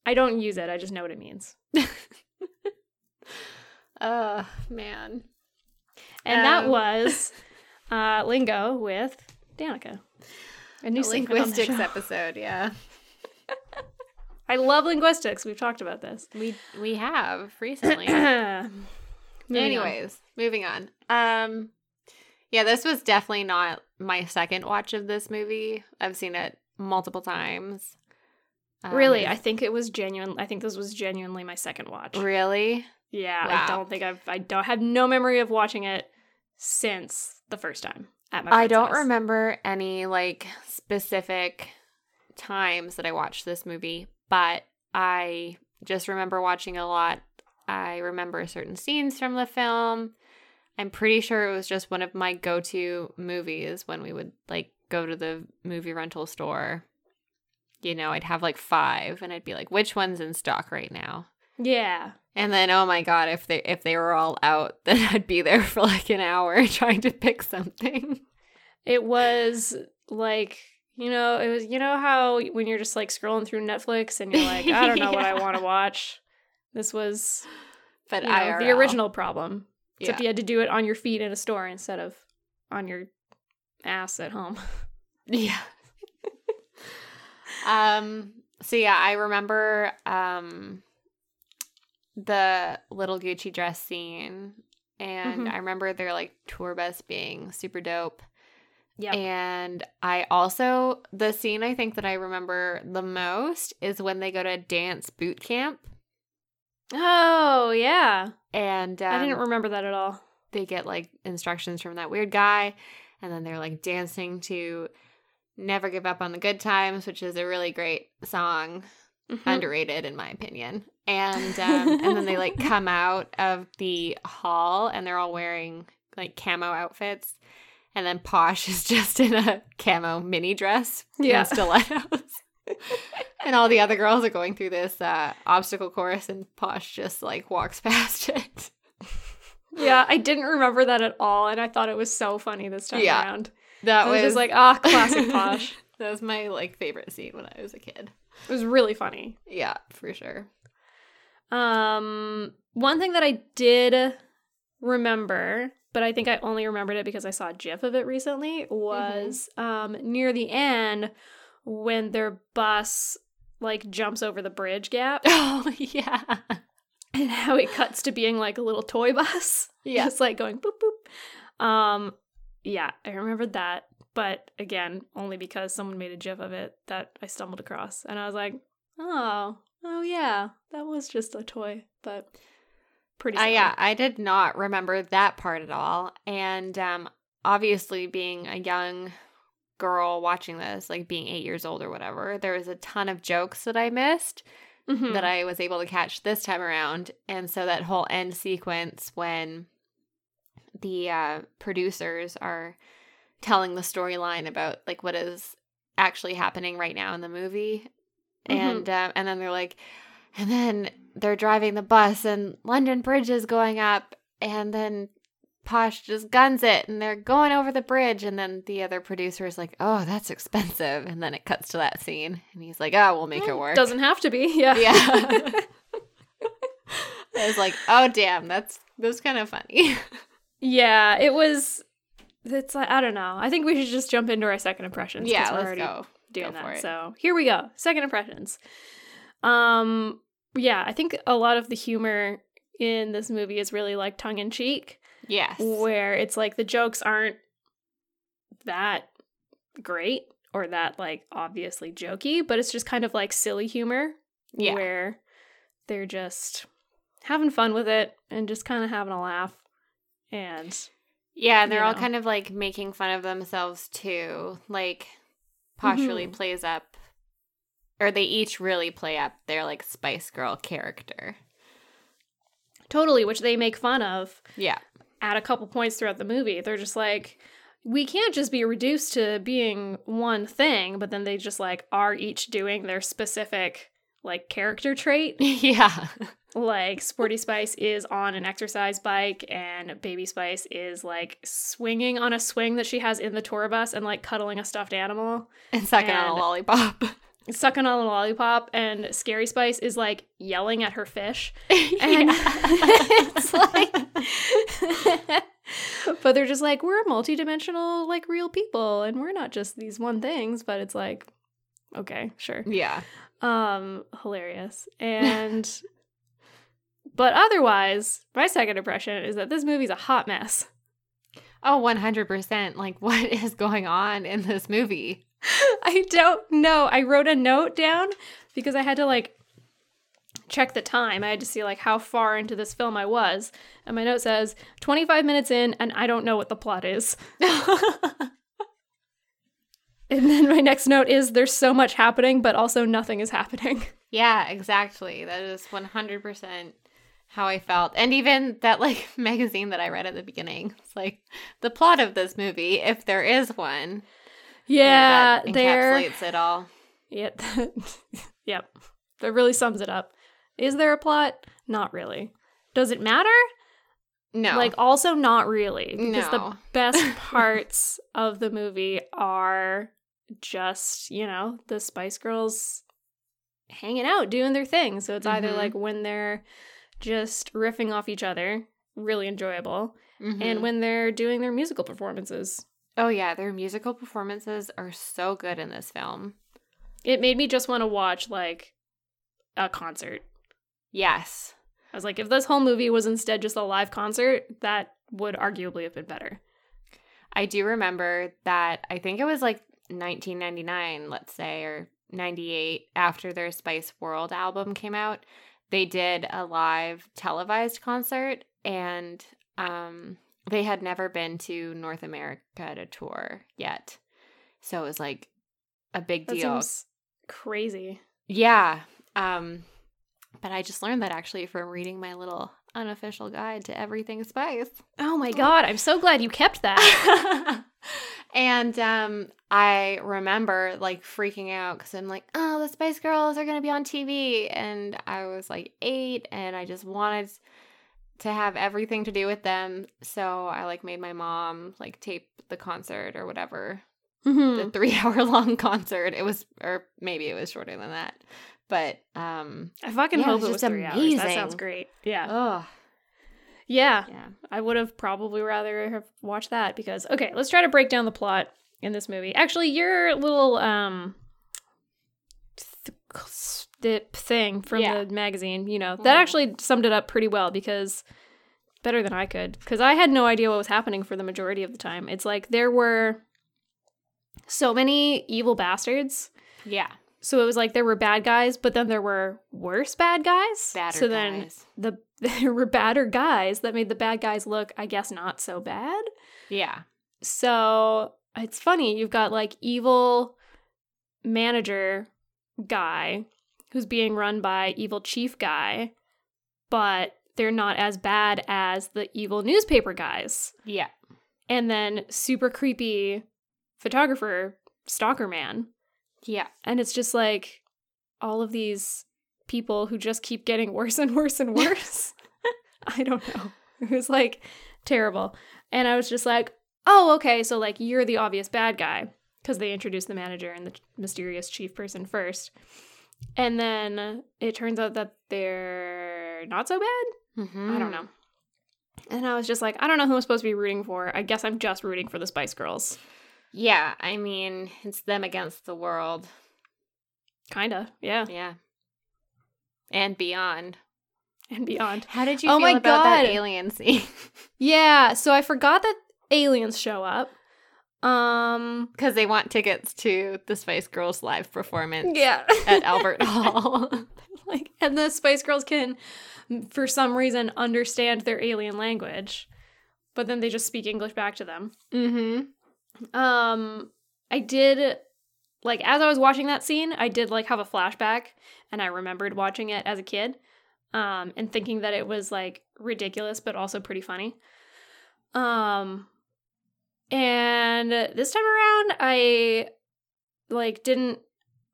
[SPEAKER 1] I don't use it. I just know what it means. [LAUGHS]
[SPEAKER 2] Oh, man.
[SPEAKER 1] And that
[SPEAKER 2] Um,
[SPEAKER 1] was [LAUGHS] uh lingo with Danica. A new
[SPEAKER 2] A
[SPEAKER 1] segment on the
[SPEAKER 2] linguistics [LAUGHS] episode, yeah. [LAUGHS]
[SPEAKER 1] I love linguistics. We've talked about this.
[SPEAKER 2] We we have recently. [CLEARS THROAT] [COUGHS]
[SPEAKER 1] Moving on.
[SPEAKER 2] Anyways, moving on. Um yeah, this was definitely not my second watch of this movie. I've seen it multiple times. Um,
[SPEAKER 1] Really, I think it was genuine. I think this was genuinely my second watch.
[SPEAKER 2] Really?
[SPEAKER 1] Yeah,
[SPEAKER 2] Wow.
[SPEAKER 1] I don't think I've. I don't have no memory of watching it since the first time at my.
[SPEAKER 2] I don't
[SPEAKER 1] house.
[SPEAKER 2] remember any like specific times that I watched this movie, but I just remember watching a lot. I remember certain scenes from the film. I'm pretty sure it was just one of my go-to movies when we would like go to the movie rental store. You know, I'd have like 5 and I'd be like, "Which one's in stock right now?"
[SPEAKER 1] Yeah,
[SPEAKER 2] And then, oh my god, if they if they were all out, [LAUGHS] then I'd be there for like an hour [LAUGHS] trying to pick something.
[SPEAKER 1] it was like you know it was you know how when you're just like scrolling through Netflix and you're like I don't know what I [LAUGHS] want to watch. This was
[SPEAKER 2] But
[SPEAKER 1] you know, the original problem. Except
[SPEAKER 2] Yeah.
[SPEAKER 1] you had to do it on your feet in a store instead of on your ass at home.
[SPEAKER 2] Yeah. um so yeah, I remember um the little Gucci dress scene and
[SPEAKER 1] Mhm.
[SPEAKER 2] I remember their like tour bus being super dope.
[SPEAKER 1] Yeah.
[SPEAKER 2] And I also the scene I think that I remember the most is when they go to dance boot camp
[SPEAKER 1] Oh yeah.
[SPEAKER 2] and um,
[SPEAKER 1] I didn't remember that at all.
[SPEAKER 2] they get like instructions from that weird guy and then they're like dancing to never give up on the good times which is a really great song
[SPEAKER 1] Mhm.
[SPEAKER 2] underrated in my opinion and um, and then they like [LAUGHS] come out of the hall and they're all wearing like camo outfits and then posh [LAUGHS] is just in a camo mini dress
[SPEAKER 1] Yeah.
[SPEAKER 2] and stilettos [LAUGHS] and all the other girls are going through this uh, obstacle course and posh just like walks past it
[SPEAKER 1] Yeah, I didn't remember that at all, and I thought it was so funny this time
[SPEAKER 2] Yeah.
[SPEAKER 1] around.
[SPEAKER 2] that
[SPEAKER 1] I was just like, ah, classic Posh.
[SPEAKER 2] that was my like favorite scene when i was a kid
[SPEAKER 1] It was really funny.
[SPEAKER 2] yeah for sure
[SPEAKER 1] Um, one thing that I did remember, but I think I only remembered it because I saw a GIF of it recently, was um near the end when their bus like jumps over the bridge gap [LAUGHS]
[SPEAKER 2] oh yeah
[SPEAKER 1] and how it cuts to being like a little toy bus. [LAUGHS]
[SPEAKER 2] Yeah.
[SPEAKER 1] Just like going boop boop. Um yeah, I remembered that. But again, only because someone made a GIF of it that I stumbled across. And I was like, oh, oh yeah, that was just a toy, but pretty
[SPEAKER 2] Uh, yeah, I did not remember that part at all. And um, obviously, being a young girl watching this, like being eight years old or whatever, there was a ton of jokes that I missed
[SPEAKER 1] Mhm.
[SPEAKER 2] that I was able to catch this time around. And so that whole end sequence when the uh, producers are telling the storyline about like what is actually happening right now in the movie,
[SPEAKER 1] Mhm.
[SPEAKER 2] and um, and then they're like, and then they're driving the bus and London Bridge is going up, and then Posh just guns it, and they're going over the bridge, and then the other producer is like, oh, that's expensive, and then it cuts to that scene, and he's like, oh, we'll make it
[SPEAKER 1] Mm,
[SPEAKER 2] work.
[SPEAKER 1] Doesn't have to be. [LAUGHS] Yeah.
[SPEAKER 2] Yeah. [LAUGHS] I was like, oh damn, that's that's kind of funny.
[SPEAKER 1] yeah, it was it's like I don't know. I think we should just jump into our second impressions.
[SPEAKER 2] yeah, let's
[SPEAKER 1] already
[SPEAKER 2] go.
[SPEAKER 1] Doing
[SPEAKER 2] Go
[SPEAKER 1] that. So here we go. Second impressions. Um yeah, I think a lot of the humor in this movie is really like tongue in cheek,
[SPEAKER 2] Yes.
[SPEAKER 1] where it's like the jokes aren't that great or that like obviously jokey, but it's just kind of like silly humor
[SPEAKER 2] Yeah.
[SPEAKER 1] where they're just having fun with it and just kind of having a laugh. And
[SPEAKER 2] Yeah, and they're all
[SPEAKER 1] know.
[SPEAKER 2] kind of like making fun of themselves too. Like Posh really
[SPEAKER 1] Mhm.
[SPEAKER 2] plays up or they each really play up their like Spice Girl character.
[SPEAKER 1] totally, which they make fun of
[SPEAKER 2] Yeah.
[SPEAKER 1] at a couple points throughout the movie. They're just like, we can't just be reduced to being one thing, but then they just like are each doing their specific like character trait. [LAUGHS]
[SPEAKER 2] yeah.
[SPEAKER 1] Like Sporty Spice is on an exercise bike and Baby Spice is like swinging on a swing that she has in the tour bus and like cuddling a stuffed animal,
[SPEAKER 2] And sucking on a lollipop. [LAUGHS]
[SPEAKER 1] sucking on a lollipop and Scary Spice is like yelling at her fish. [LAUGHS] And [LAUGHS] it's like But they're just like we're multidimensional like real people and we're not just these one things, but it's like okay, sure.
[SPEAKER 2] yeah.
[SPEAKER 1] Um hilarious. And but otherwise, my second impression is that this movie's a hot mess.
[SPEAKER 2] Oh, 100%. Like, [LAUGHS] what is going on in this movie? [LAUGHS]
[SPEAKER 1] I don't know. I wrote a note down because I had to like check the time. I had to see like how far into this film I was. And my note says 25 minutes in and I don't know what the plot is. [LAUGHS] And then my next note is there's so much happening but also nothing is happening.
[SPEAKER 2] yeah, exactly. That is 100% how I felt. And even that, like, [LAUGHS] magazine that I read at the beginning. It's like the plot of this movie, if there is one.
[SPEAKER 1] Yeah,
[SPEAKER 2] that
[SPEAKER 1] there
[SPEAKER 2] encapsulates it all.
[SPEAKER 1] Yeah, [LAUGHS] yep. That really sums it up. Is there a plot? Not really. Does it matter?
[SPEAKER 2] No.
[SPEAKER 1] Like, also not really. Because the [LAUGHS] best parts of the movie are just, you know, the Spice Girls hanging out, doing their thing. So it's either
[SPEAKER 2] Mhm.
[SPEAKER 1] like when they're just riffing off each other, really enjoyable,
[SPEAKER 2] Mhm.
[SPEAKER 1] and when they're doing their musical performances.
[SPEAKER 2] oh yeah, their musical performances are so good in this film.
[SPEAKER 1] It made me just want to watch like a concert.
[SPEAKER 2] Yes.
[SPEAKER 1] I was like, if this whole movie was instead just a live concert, that would arguably have been better.
[SPEAKER 2] I do remember that I think it was like 1999, let's say, or 98 after their Spice World album came out. They did a live televised concert and um they had never been to North America to tour yet. So it was like a big
[SPEAKER 1] That
[SPEAKER 2] deal.
[SPEAKER 1] crazy.
[SPEAKER 2] Yeah. Um but I just learned that actually from reading my little unofficial guide to everything spice.
[SPEAKER 1] Oh my [LAUGHS] god, I'm so glad you kept that. [LAUGHS]
[SPEAKER 2] and um I remember like freaking out cuz I'm like, "Oh, the Spice Girls are going to be on TV." And I was like 8 and I just wanted to have everything to do with them. So I like made my mom like tape the concert or whatever
[SPEAKER 1] Mhm.
[SPEAKER 2] the three [LAUGHS] hour long concert. It was, or maybe it was shorter than that. But, um,
[SPEAKER 1] I fucking
[SPEAKER 2] Yeah, it
[SPEAKER 1] hope
[SPEAKER 2] was
[SPEAKER 1] it was three hours. That sounds great. Yeah.
[SPEAKER 2] oh,
[SPEAKER 1] Yeah.
[SPEAKER 2] yeah.
[SPEAKER 1] I would have probably rather have watched that because okay, let's try to break down the plot in this movie. Actually, your little um th- thing from
[SPEAKER 2] Yeah.
[SPEAKER 1] the magazine, you know, that
[SPEAKER 2] Mhm.
[SPEAKER 1] actually summed it up pretty well because better than I could because I had no idea what was happening for the majority of the time. It's like there were so many evil bastards.
[SPEAKER 2] Yeah.
[SPEAKER 1] So it was like there were bad guys, but then there were worse bad guys.
[SPEAKER 2] Badder
[SPEAKER 1] so then
[SPEAKER 2] guys.
[SPEAKER 1] the [LAUGHS] there were badder guys that made the bad guys look, I guess, not so bad.
[SPEAKER 2] Yeah.
[SPEAKER 1] So it's funny, you've got like evil manager guy who's being run by evil chief guy, but they're not as bad as the evil newspaper guys.
[SPEAKER 2] Yeah.
[SPEAKER 1] And then super creepy photographer stalker man.
[SPEAKER 2] Yeah.
[SPEAKER 1] And it's just like all of these people who just keep getting worse and worse and [LAUGHS] worse. I don't know. It was like terrible. And I was just like, oh, okay. So, like, you're the obvious bad guy because they introduced the manager and the mysterious chief person first. And then it turns out that they're not so bad.
[SPEAKER 2] Mm-hmm.
[SPEAKER 1] I don't know. And I was just like, I don't know who I'm supposed to be rooting for. I guess I'm just rooting for the Spice Girls.
[SPEAKER 2] Yeah. I mean, it's them against the world.
[SPEAKER 1] Kinda. Yeah.
[SPEAKER 2] Yeah. And beyond.
[SPEAKER 1] And beyond.
[SPEAKER 2] How did you
[SPEAKER 1] Oh
[SPEAKER 2] feel
[SPEAKER 1] my
[SPEAKER 2] about that
[SPEAKER 1] God.
[SPEAKER 2] alien scene? [LAUGHS]
[SPEAKER 1] Yeah, so I forgot that aliens show up. Um
[SPEAKER 2] Because they want tickets to the Spice Girls live performance
[SPEAKER 1] yeah.
[SPEAKER 2] at Albert [LAUGHS] Hall. [LAUGHS]
[SPEAKER 1] like and the Spice Girls can for some reason understand their alien language, but then they just speak English back to them.
[SPEAKER 2] mm-hmm.
[SPEAKER 1] Um I did like as I was watching that scene, I did like have a flashback and I remembered watching it as a kid. Um and thinking that it was like ridiculous but also pretty funny. Um and this time around I like didn't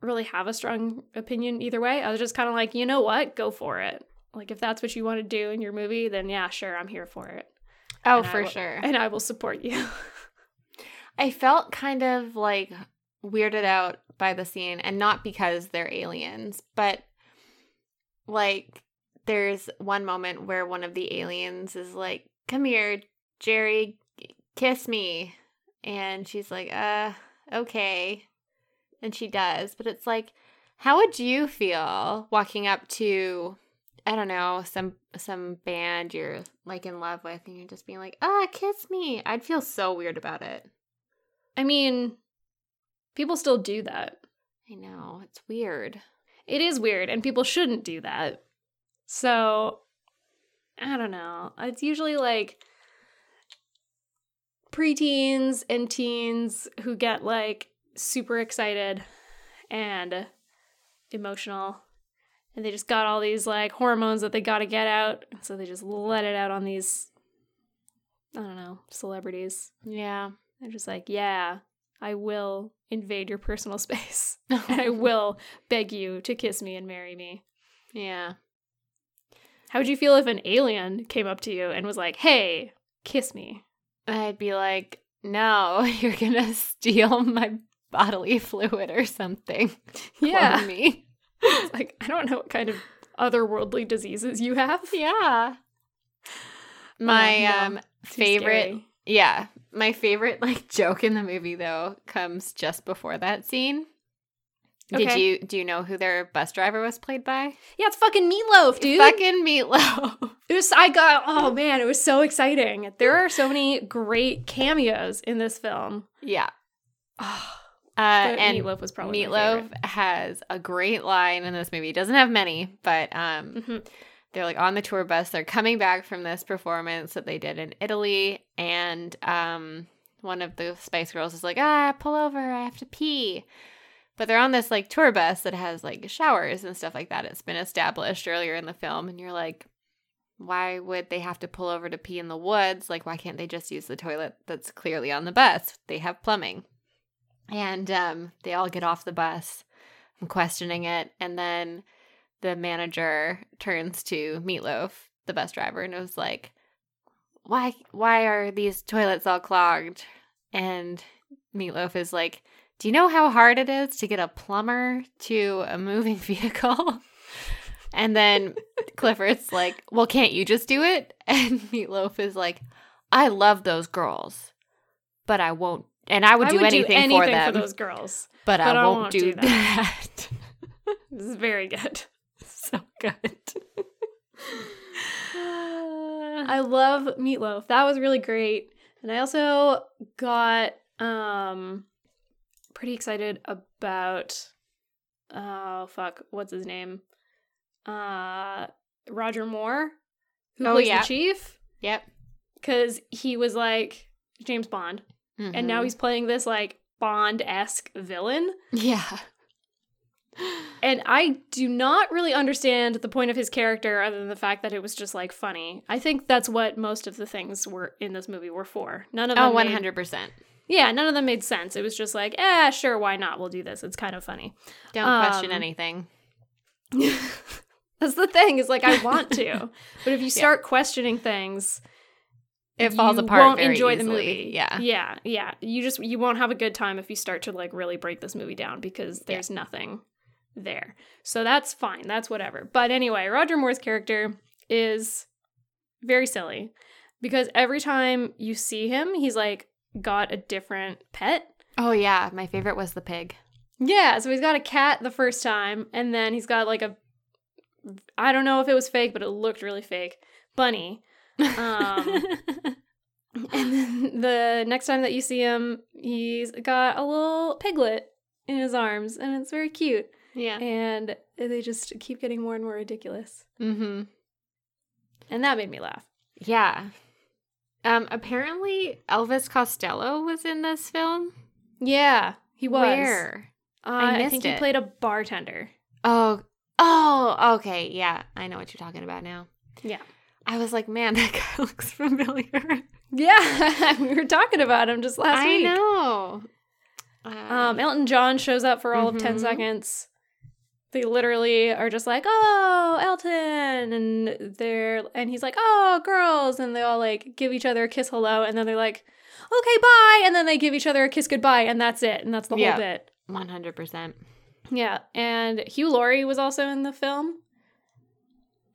[SPEAKER 1] really have a strong opinion either way. I was just kind of like, "You know what? Go for it." Like if that's what you want to do in your movie, then yeah, sure, I'm here for it.
[SPEAKER 2] Oh,
[SPEAKER 1] And
[SPEAKER 2] for
[SPEAKER 1] will-
[SPEAKER 2] sure.
[SPEAKER 1] And I will support you. [LAUGHS]
[SPEAKER 2] I felt kind of like weirded out by the scene, and not because they're aliens, but like there's one moment where one of the aliens is like, "Come here, Geri, kiss me," and she's like, "Uh, okay," and she does, but it's like, how would you feel walking up to? I don't know, some some band you're like in love with and you're just being like, "Ah, kiss me." I'd feel so weird about it.
[SPEAKER 1] I mean, people still do that.
[SPEAKER 2] I know. It's weird.
[SPEAKER 1] It is weird, and people shouldn't do that. So, I don't know. It's usually like preteens and teens who get like super excited and emotional. And they just got all these like hormones that they got to get out. So they just let it out on these, I don't know, celebrities.
[SPEAKER 2] Yeah.
[SPEAKER 1] They're just like, yeah, I will invade your personal [LAUGHS] space. [LAUGHS] and I will beg you to kiss me and marry me.
[SPEAKER 2] Yeah.
[SPEAKER 1] How would you feel if an alien came up to you and was like, "Hey, kiss me"?
[SPEAKER 2] I'd be like, no, [LAUGHS] you're gonna steal my bodily fluid or something.
[SPEAKER 1] Yeah.
[SPEAKER 2] Me.
[SPEAKER 1] Like I don't know what kind of otherworldly diseases you have.
[SPEAKER 2] Yeah. My um favorite
[SPEAKER 1] scary.
[SPEAKER 2] Yeah, my favorite like [LAUGHS] joke in the movie though comes just before that scene. Did you do you know who their bus driver was played by?
[SPEAKER 1] Yeah, it's fucking Meat Loaf, dude.
[SPEAKER 2] Fucking Meat Loaf. [LAUGHS]
[SPEAKER 1] It was I got oh man, it was so exciting. There are so many great cameos in this film.
[SPEAKER 2] yeah.
[SPEAKER 1] Oh, [SIGHS]
[SPEAKER 2] Uh, and
[SPEAKER 1] Meat Loaf was probably
[SPEAKER 2] Meat
[SPEAKER 1] Loaf
[SPEAKER 2] has a great line in this movie. He doesn't have many, but um
[SPEAKER 1] Mhm.
[SPEAKER 2] They're like on the tour bus. They're coming back from this performance that they did in Italy, and um, one of the Spice Girls is like, "Ah, pull over! I have to pee." But they're on this like tour bus that has like showers and stuff like that. It's been established earlier in the film, and you're like, why would they have to pull over to pee in the woods? Like, why can't they just use the toilet that's clearly on the bus? They have plumbing. And um, they all get off the bus. I'm questioning it, and then the manager turns to Meat Loaf, the bus driver, and was like, "Why? Why are these toilets all clogged?" And Meat Loaf is like, "Do you know how hard it is to get a plumber to a moving [LAUGHS] vehicle?" And then [LAUGHS] Clifford's like, "Well, can't you just do it?" And Meat Loaf is like, "I love those girls, but I won't." And I would,
[SPEAKER 1] I
[SPEAKER 2] do,
[SPEAKER 1] would
[SPEAKER 2] anything
[SPEAKER 1] do anything
[SPEAKER 2] for them,
[SPEAKER 1] those girls.
[SPEAKER 2] but, I,
[SPEAKER 1] but I
[SPEAKER 2] won't,
[SPEAKER 1] won't
[SPEAKER 2] do,
[SPEAKER 1] do
[SPEAKER 2] that. [LAUGHS]
[SPEAKER 1] This is very good.
[SPEAKER 2] So good.
[SPEAKER 1] I love Meat Loaf. That was really great. And I also got um pretty excited about oh fuck, what's his name? Uh Roger Moore, who
[SPEAKER 2] Oh,
[SPEAKER 1] plays
[SPEAKER 2] yeah.
[SPEAKER 1] the chief.
[SPEAKER 2] yep.
[SPEAKER 1] Cause he was like James Bond. And now
[SPEAKER 2] Mhm.
[SPEAKER 1] he's playing this like Bond-esque villain.
[SPEAKER 2] yeah.
[SPEAKER 1] And I do not really understand the point of his character other than the fact that it was just like funny. I think that's what most of the things were in this movie were for. None of them
[SPEAKER 2] Oh, one hundred percent.
[SPEAKER 1] Yeah, none of them made sense. It was just like, eh, sure, why not? We'll do this. It's kind of funny.
[SPEAKER 2] Don't question
[SPEAKER 1] Um,
[SPEAKER 2] anything. [LAUGHS]
[SPEAKER 1] That's the thing, is like I [LAUGHS] want to. but if you start questioning things,
[SPEAKER 2] It falls apart.
[SPEAKER 1] you
[SPEAKER 2] apart
[SPEAKER 1] Won't enjoy the movie.
[SPEAKER 2] Yeah.
[SPEAKER 1] yeah, yeah. You just you won't have a good time if you start to like really break this movie down because there's nothing there. So that's fine. That's whatever. But anyway, Roger Moore's character is very silly because every time you see him, he's like got a different pet.
[SPEAKER 2] Oh yeah, my favorite was the pig.
[SPEAKER 1] Yeah, so he's got a cat the first time, and then he's got like a I don't know if it was fake, but it looked really fake. Bunny. Um, [LAUGHS] and then the next time that you see him, he's got a little piglet in his arms, and it's very cute.
[SPEAKER 2] Yeah.
[SPEAKER 1] And they just keep getting more and more ridiculous.
[SPEAKER 2] Mm-hmm.
[SPEAKER 1] And that made me laugh.
[SPEAKER 2] Yeah. Um. Apparently, Elvis Costello was in this film.
[SPEAKER 1] Yeah, he was.
[SPEAKER 2] Where?
[SPEAKER 1] Uh,
[SPEAKER 2] I
[SPEAKER 1] I, think he played a bartender.
[SPEAKER 2] Oh. Oh. Okay. Yeah, I know what you're talking about now.
[SPEAKER 1] Yeah.
[SPEAKER 2] I was like, man, [LAUGHS] that guy looks familiar.
[SPEAKER 1] Yeah, [LAUGHS] we were talking about him just last
[SPEAKER 2] I
[SPEAKER 1] week.
[SPEAKER 2] I know.
[SPEAKER 1] Um, Elton John shows up for all of 10
[SPEAKER 2] Mhm.
[SPEAKER 1] seconds. They literally are just like, "Oh, Elton." And they're and he's like, "Oh, girls." And they all like give each other a kiss hello and then they're like, "Okay, bye." And then they give each other a kiss goodbye and that's it. And that's the
[SPEAKER 2] Yeah.
[SPEAKER 1] whole bit.
[SPEAKER 2] one hundred percent.
[SPEAKER 1] Yeah. And Hugh Laurie was also in the film.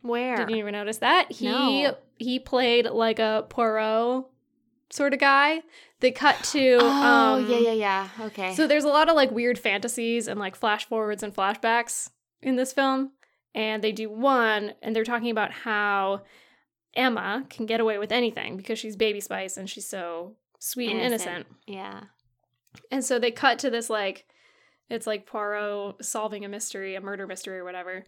[SPEAKER 2] Where?
[SPEAKER 1] Didn't you even notice that? He
[SPEAKER 2] No.
[SPEAKER 1] he played like a Poirot sort of guy. They cut to
[SPEAKER 2] Oh
[SPEAKER 1] um,
[SPEAKER 2] yeah, yeah, yeah. Okay.
[SPEAKER 1] So there's a lot of like weird fantasies and like flash forwards and flashbacks in this film. And they do one, and they're talking about how Emma can get away with anything because she's baby spice and she's so sweet and innocent.
[SPEAKER 2] Yeah.
[SPEAKER 1] And so they cut to this like it's like Poirot solving a mystery, a murder mystery or whatever.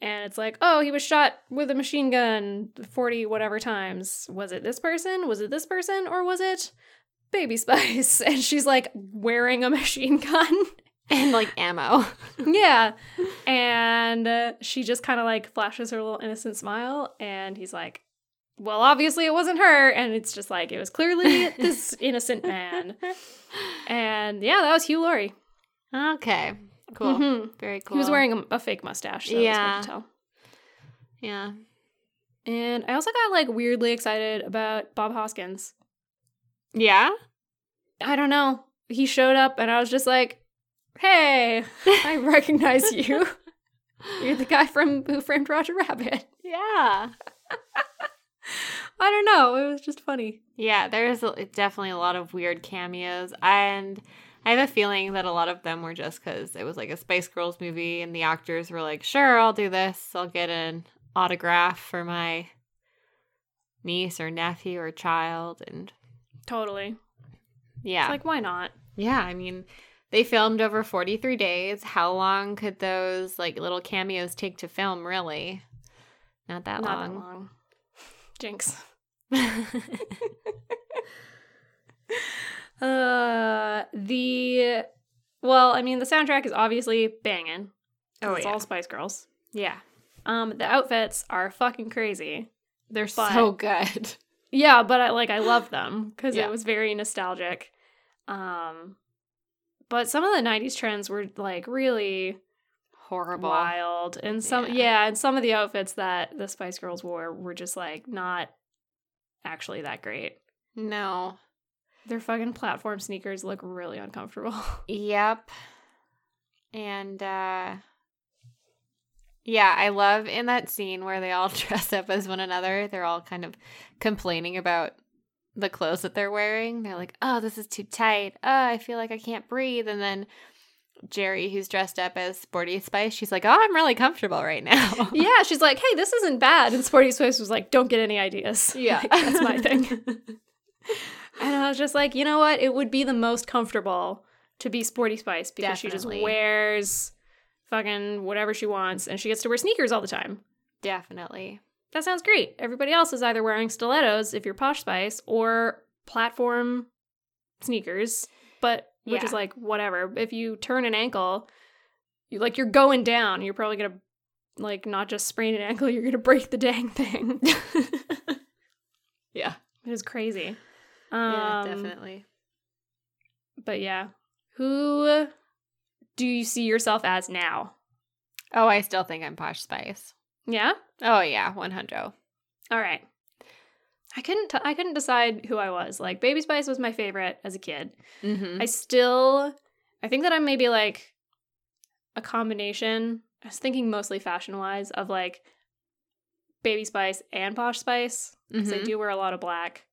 [SPEAKER 1] And it's like, oh, he was shot with a machine gun 40 whatever times. Was it this person? Was it this person? Or was it Baby Spice? [LAUGHS] And she's like wearing a machine gun. [LAUGHS]
[SPEAKER 2] And like ammo. [LAUGHS]
[SPEAKER 1] yeah. And uh, she just kind of like flashes her little innocent smile. And he's like, well, obviously it wasn't her. And it's just like, it was clearly this innocent man. And yeah, that was Hugh Laurie.
[SPEAKER 2] Okay. Cool.
[SPEAKER 1] Mhm.
[SPEAKER 2] Very cool.
[SPEAKER 1] He was wearing a, a fake mustache. So yeah.
[SPEAKER 2] Yeah.
[SPEAKER 1] It to tell.
[SPEAKER 2] Yeah.
[SPEAKER 1] And I also got like weirdly excited about Bob Hoskins.
[SPEAKER 2] Yeah.
[SPEAKER 1] I don't know. He showed up and I was just like, hey, I [LAUGHS] recognize [LAUGHS] you. You're the guy from Who Framed Roger Rabbit.
[SPEAKER 2] Yeah. [LAUGHS]
[SPEAKER 1] I don't know. It was just funny.
[SPEAKER 2] Yeah, there's definitely a lot of weird cameos. And I have a feeling that a lot of them were just because it was like a Spice Girls movie and the actors were like, sure, I'll do this. I'll get an autograph for my niece or nephew or child. And
[SPEAKER 1] Totally.
[SPEAKER 2] yeah.
[SPEAKER 1] Like, why not?
[SPEAKER 2] yeah, I mean, they filmed over 43 days. How long could those like little cameos take to film, really? Not that
[SPEAKER 1] not
[SPEAKER 2] long.
[SPEAKER 1] that long. Jinx. [LAUGHS] Uh, the well, I mean, the soundtrack is obviously banging.
[SPEAKER 2] Oh,
[SPEAKER 1] it's
[SPEAKER 2] yeah.
[SPEAKER 1] all Spice Girls.
[SPEAKER 2] yeah.
[SPEAKER 1] Um, the outfits are fucking crazy.
[SPEAKER 2] They're so good.
[SPEAKER 1] Yeah, but I like I love them because
[SPEAKER 2] Yeah.
[SPEAKER 1] it was very nostalgic. Um, but some of the '90s trends were like really
[SPEAKER 2] Horrible.
[SPEAKER 1] wild, and some
[SPEAKER 2] Yeah.
[SPEAKER 1] yeah. and some of the outfits that the Spice Girls wore were just like not actually that great.
[SPEAKER 2] No.
[SPEAKER 1] Their fucking platform sneakers look really uncomfortable. [LAUGHS]
[SPEAKER 2] Yep. And uh yeah, I love in that scene where they all [LAUGHS] dress up as one another. They're all kind of complaining about the clothes that they're wearing. They're like, "Oh, this is too tight. Oh, I feel like I can't breathe." And then Geri, who's dressed up as Sporty Spice, she's like, "Oh, I'm really comfortable right now." [LAUGHS]
[SPEAKER 1] yeah, she's like, "Hey, this isn't bad," and Sporty Spice was like, "Don't get any ideas." [LAUGHS]
[SPEAKER 2] Yeah.
[SPEAKER 1] Like, that's my thing. And I was just like, you know what? It would be the most comfortable to be Sporty Spice because she just wears fucking whatever she wants and she gets to wear sneakers all the time.
[SPEAKER 2] Definitely.
[SPEAKER 1] That sounds great. Everybody else is either wearing stilettos if you're Posh Spice or platform sneakers, but which is like whatever. If you turn an ankle, you like you're going down. You're probably gonna like not just sprain an ankle. [LAUGHS] You're gonna break the dang thing. [LAUGHS] [LAUGHS]
[SPEAKER 2] Yeah.
[SPEAKER 1] it is crazy.
[SPEAKER 2] yeah,
[SPEAKER 1] Um,
[SPEAKER 2] definitely.
[SPEAKER 1] But yeah, who do you see yourself as now?
[SPEAKER 2] Oh, I still think I'm Posh Spice.
[SPEAKER 1] Yeah.
[SPEAKER 2] Oh yeah, 100.
[SPEAKER 1] All right. I couldn't. T- I couldn't decide who I was. Like Baby Spice was my favorite as a kid.
[SPEAKER 2] Mm-hmm.
[SPEAKER 1] I still. I think that I'm maybe like a combination. I was thinking mostly fashion wise of like Baby Spice and Posh Spice because
[SPEAKER 2] Mm-hmm.
[SPEAKER 1] they do wear a lot of black.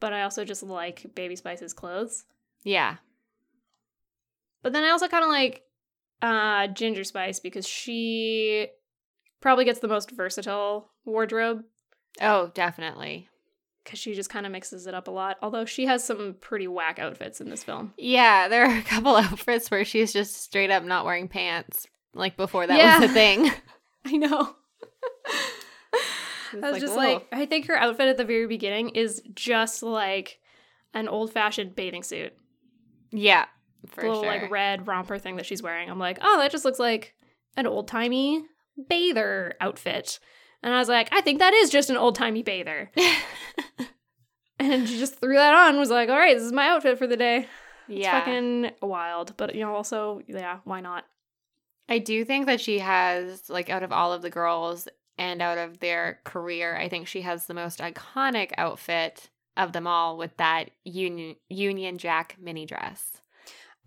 [SPEAKER 1] But I also just like Baby Spice's clothes.
[SPEAKER 2] Yeah.
[SPEAKER 1] But then I also kind of like uh Ginger Spice because she probably gets the most versatile wardrobe
[SPEAKER 2] Oh, definitely.
[SPEAKER 1] because she just kind of mixes it up a lot. Although she has some pretty whack outfits in this film.
[SPEAKER 2] Yeah, there are a couple [LAUGHS] outfits where she's just straight up not wearing pants. Like before that
[SPEAKER 1] Yeah.
[SPEAKER 2] was a thing. [LAUGHS]
[SPEAKER 1] I know. I was
[SPEAKER 2] like,
[SPEAKER 1] just
[SPEAKER 2] whoa.
[SPEAKER 1] like, I think her outfit at the very beginning is just like an old fashioned bathing suit.
[SPEAKER 2] yeah, for
[SPEAKER 1] little
[SPEAKER 2] sure.
[SPEAKER 1] like red romper thing that she's wearing. I'm like, oh, that just looks like an old timey bather outfit. And I was like, I think that is just an old timey bather. [LAUGHS] And she just threw that on. Was like, all right, this is my outfit for the day. It's
[SPEAKER 2] yeah,
[SPEAKER 1] fucking wild, but you know, also, yeah, why not?
[SPEAKER 2] I do think that she has like out of all of the girls and out of their career, I think she has the most iconic outfit of them all with that Union Union Jack mini dress.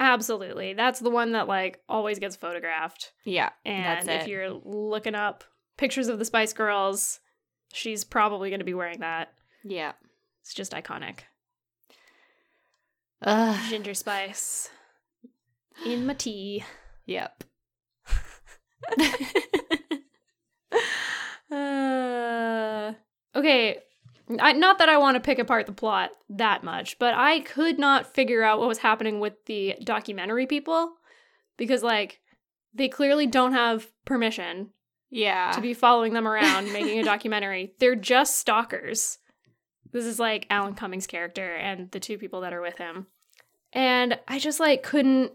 [SPEAKER 1] Absolutely, that's the one that like always gets photographed.
[SPEAKER 2] Yeah,
[SPEAKER 1] And if you're looking up pictures of the Spice Girls, she's probably going to be wearing that.
[SPEAKER 2] yeah.
[SPEAKER 1] It's just iconic.
[SPEAKER 2] Ugh.
[SPEAKER 1] Ginger Spice in my tea.
[SPEAKER 2] Yep. [LAUGHS]
[SPEAKER 1] Uh, okay, I, not that I want to pick apart the plot that much, but I could not figure out what was happening with the documentary people because, like, they clearly don't have permission
[SPEAKER 2] yeah.
[SPEAKER 1] to be following them around making a documentary. [LAUGHS] They're just stalkers. This is like Alan Cummings' character and the two people that are with him. And I just like couldn't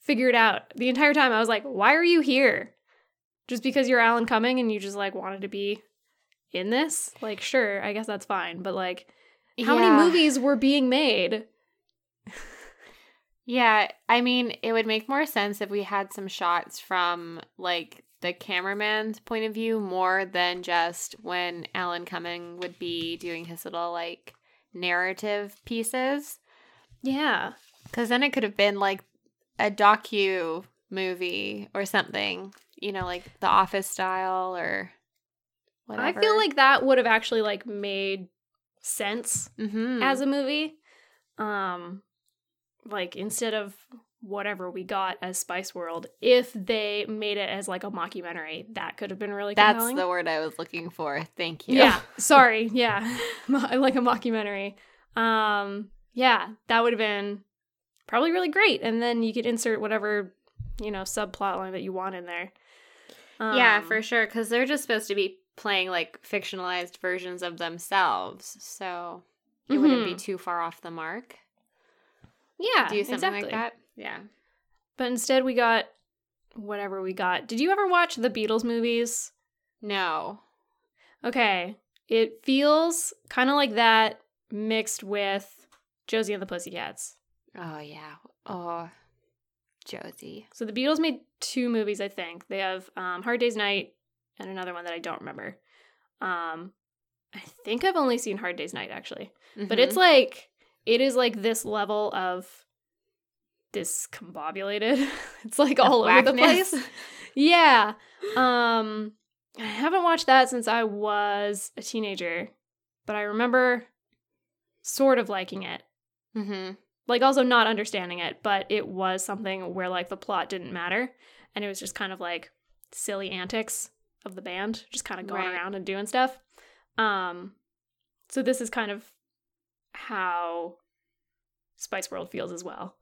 [SPEAKER 1] figure it out. The entire time I was like, why are you here? Just because you're Alan Cumming and you just like wanted to be in this? Like, sure, I guess that's fine. But like, how
[SPEAKER 2] Yeah.
[SPEAKER 1] many movies were being made?
[SPEAKER 2] Yeah, I mean, it would make more sense if we had some shots from like the cameraman's point of view more than just when Alan Cumming would be doing his little like narrative pieces.
[SPEAKER 1] Yeah.
[SPEAKER 2] Because then it could have been like a docu movie or something, you know, like The Office style or whatever.
[SPEAKER 1] I feel like that would have actually like made sense
[SPEAKER 2] Mhm.
[SPEAKER 1] as a movie. Um like instead of whatever we got as Spice World, if they made it as like a mockumentary, that could have been really cool.
[SPEAKER 2] that's
[SPEAKER 1] compelling.
[SPEAKER 2] the word I was looking for. Thank you.
[SPEAKER 1] Yeah, [LAUGHS] sorry. Yeah. [LAUGHS] Like a mockumentary. Um yeah, that would have been probably really great and then you could insert whatever, you know, subplot line that you want in there.
[SPEAKER 2] Um, yeah,
[SPEAKER 1] Um,
[SPEAKER 2] for sure. Because they're just supposed to be playing like fictionalized versions of themselves, so it wouldn't be
[SPEAKER 1] Mhm.
[SPEAKER 2] too far off the mark.
[SPEAKER 1] Yeah,
[SPEAKER 2] Do something
[SPEAKER 1] exactly.
[SPEAKER 2] like that. Yeah.
[SPEAKER 1] But instead, we got whatever we got. Did you ever watch the Beatles movies?
[SPEAKER 2] No.
[SPEAKER 1] Okay. It feels kind of like that mixed with Josie and the Pussycats.
[SPEAKER 2] Oh yeah. Oh, Josie.
[SPEAKER 1] So the Beatles made two movies, I think. They have um, Hard Day's Night and another one that I don't remember. Um, I think I've only seen Hard Day's Night actually, but it's
[SPEAKER 2] Mhm.
[SPEAKER 1] like it is like this level of discombobulated. [LAUGHS] it's like
[SPEAKER 2] Of
[SPEAKER 1] all over the place. [LAUGHS] yeah. Um, I haven't watched that since I was a teenager, but I remember sort of liking it.
[SPEAKER 2] Mm-hmm.
[SPEAKER 1] Like also not understanding it, but it was something where like the plot didn't matter and it was just kind of like silly antics of the band just kind of going
[SPEAKER 2] Right.
[SPEAKER 1] around and doing stuff. Um so this is kind of how Spice World feels as well.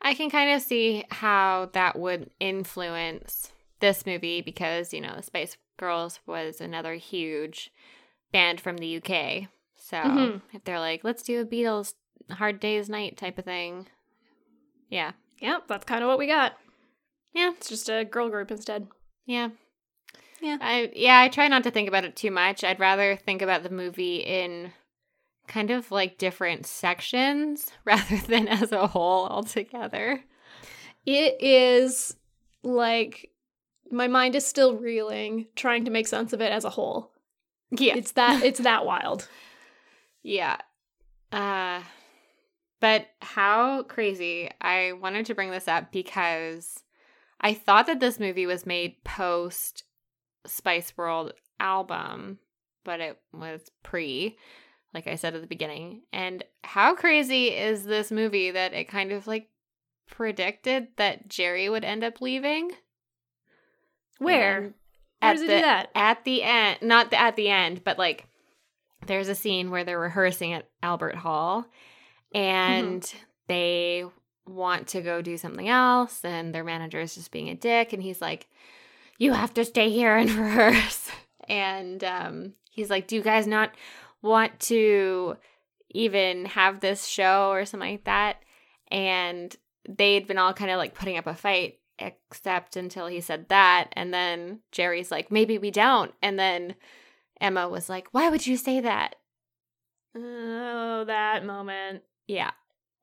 [SPEAKER 2] I can kind of see how that would influence this movie because, you know, the Spice Girls was another huge band from the UK. So
[SPEAKER 1] Mhm.
[SPEAKER 2] if they're like, let's do a Beatles Hard Day's Night type of thing. Yeah.
[SPEAKER 1] Yep, that's kind of what we got.
[SPEAKER 2] Yeah.
[SPEAKER 1] It's just a girl group instead.
[SPEAKER 2] Yeah.
[SPEAKER 1] Yeah.
[SPEAKER 2] I yeah, I try not to think about it too much. I'd rather think about the movie in kind of like different sections [LAUGHS] rather than as a whole altogether.
[SPEAKER 1] It is like my mind is still reeling trying to make sense of it as a whole.
[SPEAKER 2] Yeah.
[SPEAKER 1] It's that it's [LAUGHS] that wild.
[SPEAKER 2] Yeah. Uh but how crazy. I wanted to bring this up because I thought that this movie was made post Spice World album, but it was pre, like I said at the beginning. And how crazy is this movie that it kind of like predicted that Geri would end up leaving?
[SPEAKER 1] Where?
[SPEAKER 2] And
[SPEAKER 1] Where
[SPEAKER 2] at
[SPEAKER 1] does it
[SPEAKER 2] the,
[SPEAKER 1] do that?
[SPEAKER 2] At the end, not the, at the end, but like there's a scene where they're rehearsing at Albert Hall and
[SPEAKER 1] Mm-hmm.
[SPEAKER 2] they want to go do something else and their manager is just being a dick and he's like you have to stay here and [LAUGHS] rehearse. And um he's like do you guys not want to even have this show or something like that? And they'd been all kind of like putting up a fight except until he said that. And then Geri's like maybe we don't. And then Emma was like why would you say that?
[SPEAKER 1] Oh, that moment.
[SPEAKER 2] yeah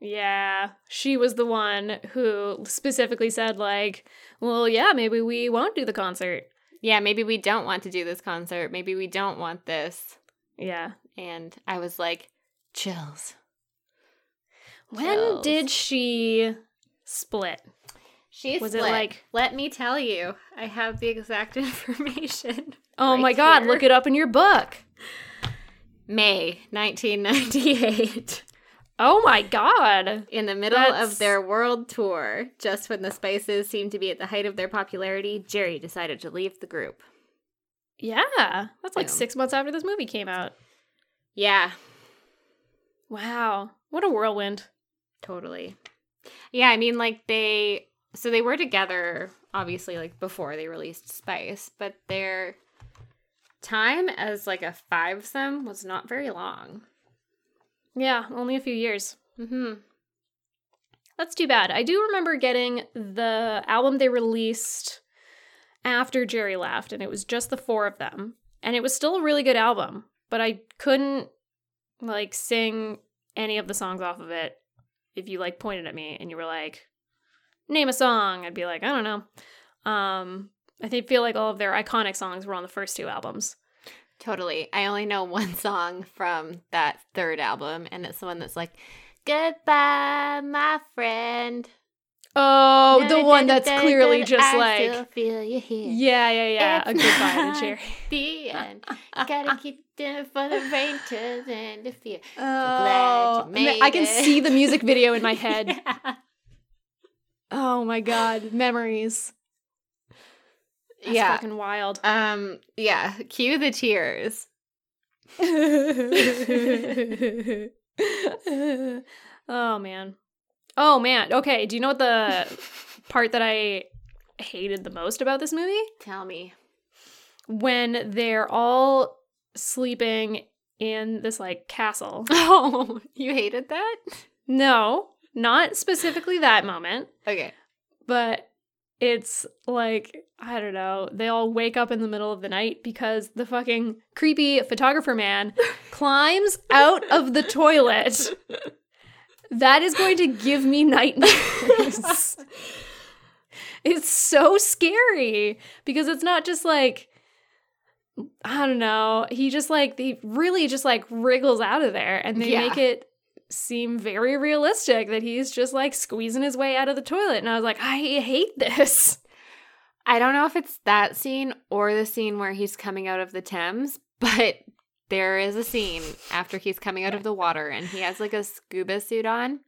[SPEAKER 1] Yeah, she was the one who specifically said, like, well, yeah, maybe we won't do the concert.
[SPEAKER 2] yeah maybe we don't want to do this concert maybe we don't want this
[SPEAKER 1] Yeah.
[SPEAKER 2] and I was like chills
[SPEAKER 1] When
[SPEAKER 2] Chills.
[SPEAKER 1] did she split?
[SPEAKER 2] she
[SPEAKER 1] Was it like-
[SPEAKER 2] let me tell you I have the exact [LAUGHS] information
[SPEAKER 1] Oh
[SPEAKER 2] Right
[SPEAKER 1] my god,
[SPEAKER 2] here.
[SPEAKER 1] look it up in your book.
[SPEAKER 2] May 1998
[SPEAKER 1] Oh my god.
[SPEAKER 2] In the middle
[SPEAKER 1] That's-
[SPEAKER 2] of their world tour, just when the Spices seemed to be at the height of their popularity, Geri decided to leave the group.
[SPEAKER 1] Yeah. That's like
[SPEAKER 2] Boom.
[SPEAKER 1] six months after this movie came out.
[SPEAKER 2] Yeah,
[SPEAKER 1] Wow. What a whirlwind.
[SPEAKER 2] totally. Yeah, I mean, like, they. So they were together, obviously, like, before they released Spice, but their time as, like, a fivesome was not very long.
[SPEAKER 1] Yeah, only a few years.
[SPEAKER 2] Mm hmm.
[SPEAKER 1] That's too bad. I do remember getting the album they released after Geri left, and it was just the four of them. And it was still a really good album, but I couldn't like sing any of the songs off of it if you like pointed at me and you were like, name a song. I'd be like, I don't know. Um, I think feel like all of their iconic songs were on the first two albums.
[SPEAKER 2] Totally. I only know [LAUGHS] one song from that third album, and it's the one that's like, Goodbye, my friend.
[SPEAKER 1] Oh, the one that's clearly just
[SPEAKER 2] I
[SPEAKER 1] like
[SPEAKER 2] still feel you here.
[SPEAKER 1] Yeah, yeah, yeah.
[SPEAKER 2] It's
[SPEAKER 1] A goodbye to Cherry.
[SPEAKER 2] The end. Gotta [LAUGHS] keep doing for the rain to interfere.
[SPEAKER 1] Oh,
[SPEAKER 2] you
[SPEAKER 1] man, I can
[SPEAKER 2] it.
[SPEAKER 1] see the music video in my [LAUGHS] head.
[SPEAKER 2] Yeah.
[SPEAKER 1] Oh my god, memories. That's
[SPEAKER 2] yeah.
[SPEAKER 1] fucking wild.
[SPEAKER 2] Um. Yeah. Cue the tears. [LAUGHS]
[SPEAKER 1] oh man. Oh man. Okay, do you know what the [LAUGHS] part that I hated the most about this movie?
[SPEAKER 2] Tell me.
[SPEAKER 1] When they're all sleeping in this like castle. [LAUGHS]
[SPEAKER 2] Oh, you hated that?
[SPEAKER 1] No, not specifically that moment,
[SPEAKER 2] Okay.
[SPEAKER 1] but it's like I don't know. They all wake up in the middle of the night because the fucking creepy photographer man [LAUGHS] climbs out of the toilet. That is going to give me nightmares. [LAUGHS] it's so scary because it's not just like I don't know. He just like he really just like wriggles out of there and they
[SPEAKER 2] Yeah.
[SPEAKER 1] make it seem very realistic that he's just like squeezing his way out of the toilet and I was like, I hate this. [LAUGHS]
[SPEAKER 2] I don't know if it's that scene or the scene where he's coming out of the Thames, but there is a scene after he's coming out of the water and he has like a scuba suit on.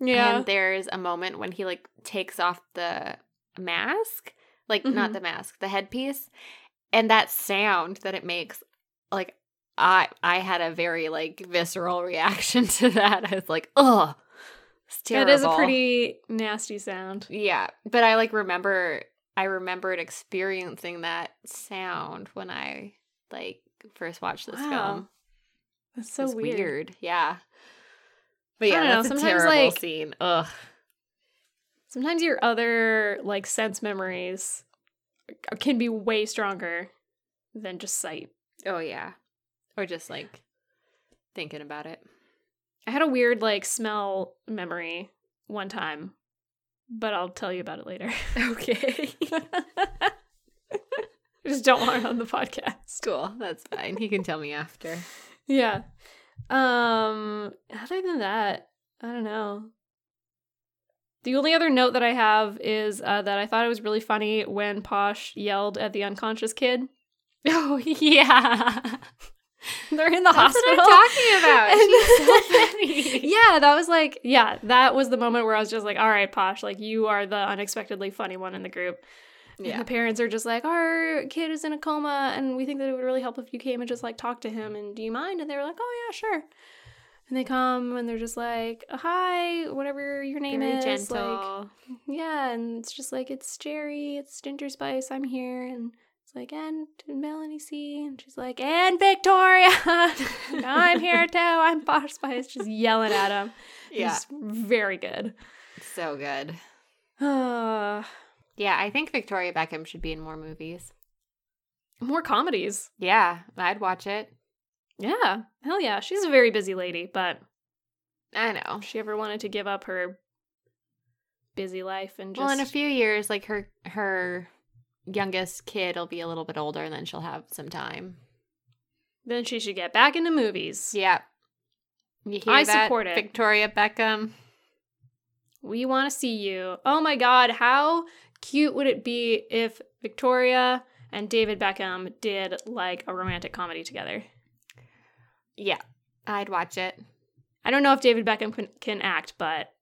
[SPEAKER 1] Yeah.
[SPEAKER 2] And there's a moment when he like takes off the mask, like not
[SPEAKER 1] Mhm.
[SPEAKER 2] the mask, the headpiece, and that sound that it makes, like I I had a very like visceral reaction [LAUGHS] to that. I was like, ugh, it's terrible.
[SPEAKER 1] is a pretty nasty sound.
[SPEAKER 2] yeah. But I like remember I remembered experiencing that sound when I like first watched this
[SPEAKER 1] Wow.
[SPEAKER 2] film.
[SPEAKER 1] That's so weird.
[SPEAKER 2] weird. Yeah. But yeah,
[SPEAKER 1] don't know,
[SPEAKER 2] that's a terrible
[SPEAKER 1] like-
[SPEAKER 2] scene. Ugh.
[SPEAKER 1] Sometimes your other like sense memories uh, can be way stronger than just sight.
[SPEAKER 2] Oh yeah. Or just like thinking about it.
[SPEAKER 1] I had a weird like smell memory one time, but I'll tell you about it later. [LAUGHS]
[SPEAKER 2] Okay.
[SPEAKER 1] I [LAUGHS] just don't want it on the podcast.
[SPEAKER 2] cool. That's fine. He can tell me after.
[SPEAKER 1] Yeah. Um other than that, I don't know. The only other note that I have is uh, that I thought it was really funny when Posh yelled at the unconscious kid. [LAUGHS]
[SPEAKER 2] Oh yeah. [LAUGHS]
[SPEAKER 1] They're in the
[SPEAKER 2] That's
[SPEAKER 1] hospital.
[SPEAKER 2] talking about. [LAUGHS]
[SPEAKER 1] And-
[SPEAKER 2] She's so funny. [LAUGHS]
[SPEAKER 1] yeah, that was like, yeah, that was the moment where I was just like, all right, Posh, like you are the unexpectedly funny one in the group. And
[SPEAKER 2] Yeah.
[SPEAKER 1] the parents are just like, our kid is in a coma, and we think that it would really help if you came and just like talk to him. And do you mind? And they were like, oh yeah, sure. And they come and they're just like, hi, whatever your name
[SPEAKER 2] Very
[SPEAKER 1] is, like, yeah, and it's just like it's Geri, it's Ginger Spice, I'm here, and like and Melanie C, and she's like and Victoria, [LAUGHS] I'm here [LAUGHS] too, I'm Posh Spice, just yelling at him.
[SPEAKER 2] yeah.
[SPEAKER 1] It's very good.
[SPEAKER 2] So good.
[SPEAKER 1] Uh, [SIGHS]
[SPEAKER 2] Yeah, I think Victoria Beckham should be in more movies.
[SPEAKER 1] more comedies.
[SPEAKER 2] Yeah, I'd watch it.
[SPEAKER 1] Yeah, hell yeah, she's a very busy lady, but
[SPEAKER 2] I know.
[SPEAKER 1] if she ever wanted to give up her busy life and just
[SPEAKER 2] Well, in a few years, like her her youngest kid will be a little bit older, and then she'll have some time.
[SPEAKER 1] then she should get back into movies.
[SPEAKER 2] Yeah. You hear
[SPEAKER 1] I
[SPEAKER 2] that,
[SPEAKER 1] support it.
[SPEAKER 2] Victoria Beckham.
[SPEAKER 1] We want to see you. Oh my god, how cute would it be if Victoria and David Beckham did like a romantic comedy together?
[SPEAKER 2] Yeah, I'd watch it.
[SPEAKER 1] I don't know if David Beckham can, can act, but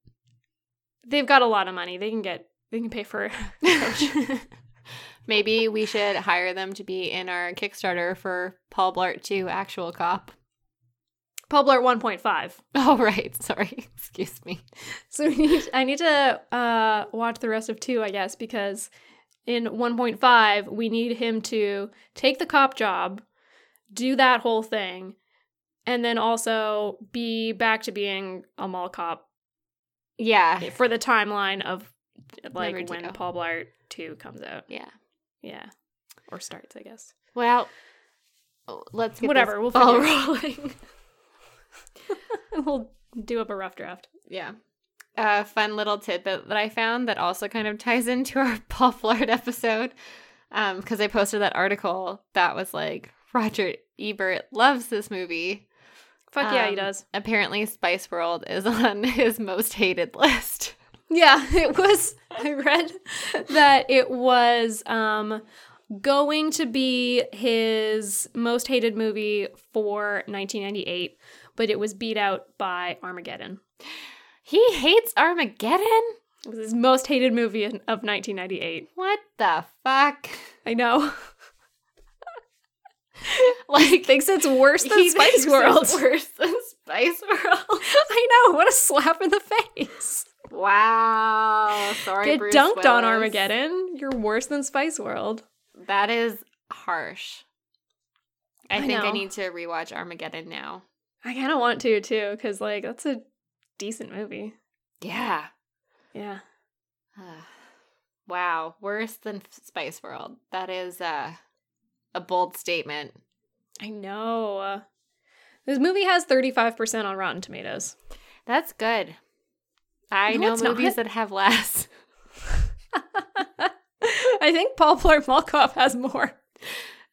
[SPEAKER 1] they've got a lot of money. They can get they can pay for [LAUGHS] [LAUGHS]
[SPEAKER 2] Maybe we should hire them to be in our Kickstarter for Paul Blart 2 Actual Cop.
[SPEAKER 1] Paul Blart 1.5. [LAUGHS]
[SPEAKER 2] Oh, right. Sorry. [LAUGHS] Excuse me.
[SPEAKER 1] So need, I need to uh, watch the rest of 2, I guess, because in 1.5 we need him to take the cop job, do that whole thing, and then also be back to being a mall cop
[SPEAKER 2] Yeah.
[SPEAKER 1] for the timeline of like when. Paul Blart 2 comes out.
[SPEAKER 2] Yeah.
[SPEAKER 1] Yeah. Or starts, I guess.
[SPEAKER 2] Well, let's get
[SPEAKER 1] Whatever, we'll
[SPEAKER 2] ball rolling. [LAUGHS]
[SPEAKER 1] we'll do up a rough draft.
[SPEAKER 2] yeah. A fun little tidbit that I found that also kind of ties into our [LAUGHS] Paul Blart episode. Um, because I posted that article that was like Roger Ebert loves this movie.
[SPEAKER 1] Fuck yeah, he
[SPEAKER 2] Um,
[SPEAKER 1] does.
[SPEAKER 2] Apparently, Spice World is [LAUGHS] on his most hated list.
[SPEAKER 1] Yeah, [LAUGHS] it was. I read that it was um going to be his most hated movie for 1998, but it was beat out by Armageddon.
[SPEAKER 2] He hates Armageddon.
[SPEAKER 1] It was his most hated movie of 1998.
[SPEAKER 2] What the fuck?
[SPEAKER 1] I know. [LAUGHS]
[SPEAKER 2] Like
[SPEAKER 1] Thinks it's worse than
[SPEAKER 2] he
[SPEAKER 1] Spice World.
[SPEAKER 2] it's worse than Spice World. [LAUGHS]
[SPEAKER 1] I know. What a slap in the face.
[SPEAKER 2] Wow. Sorry,
[SPEAKER 1] Get
[SPEAKER 2] Bruce
[SPEAKER 1] dunked on Armageddon. You're worse than Spice World.
[SPEAKER 2] That is harsh. I,
[SPEAKER 1] I
[SPEAKER 2] think I need to rewatch Armageddon now.
[SPEAKER 1] I kind of want to too, because like that's a decent movie.
[SPEAKER 2] Yeah.
[SPEAKER 1] Yeah. [SIGHS]
[SPEAKER 2] wow. Worse than Spice World. That is uh, a bold statement.
[SPEAKER 1] I know. This movie has 35% on Rotten Tomatoes.
[SPEAKER 2] That's good. I
[SPEAKER 1] No,
[SPEAKER 2] know
[SPEAKER 1] it's not.
[SPEAKER 2] movies that have less. [LAUGHS]
[SPEAKER 1] I think Paul Blart Cop has more.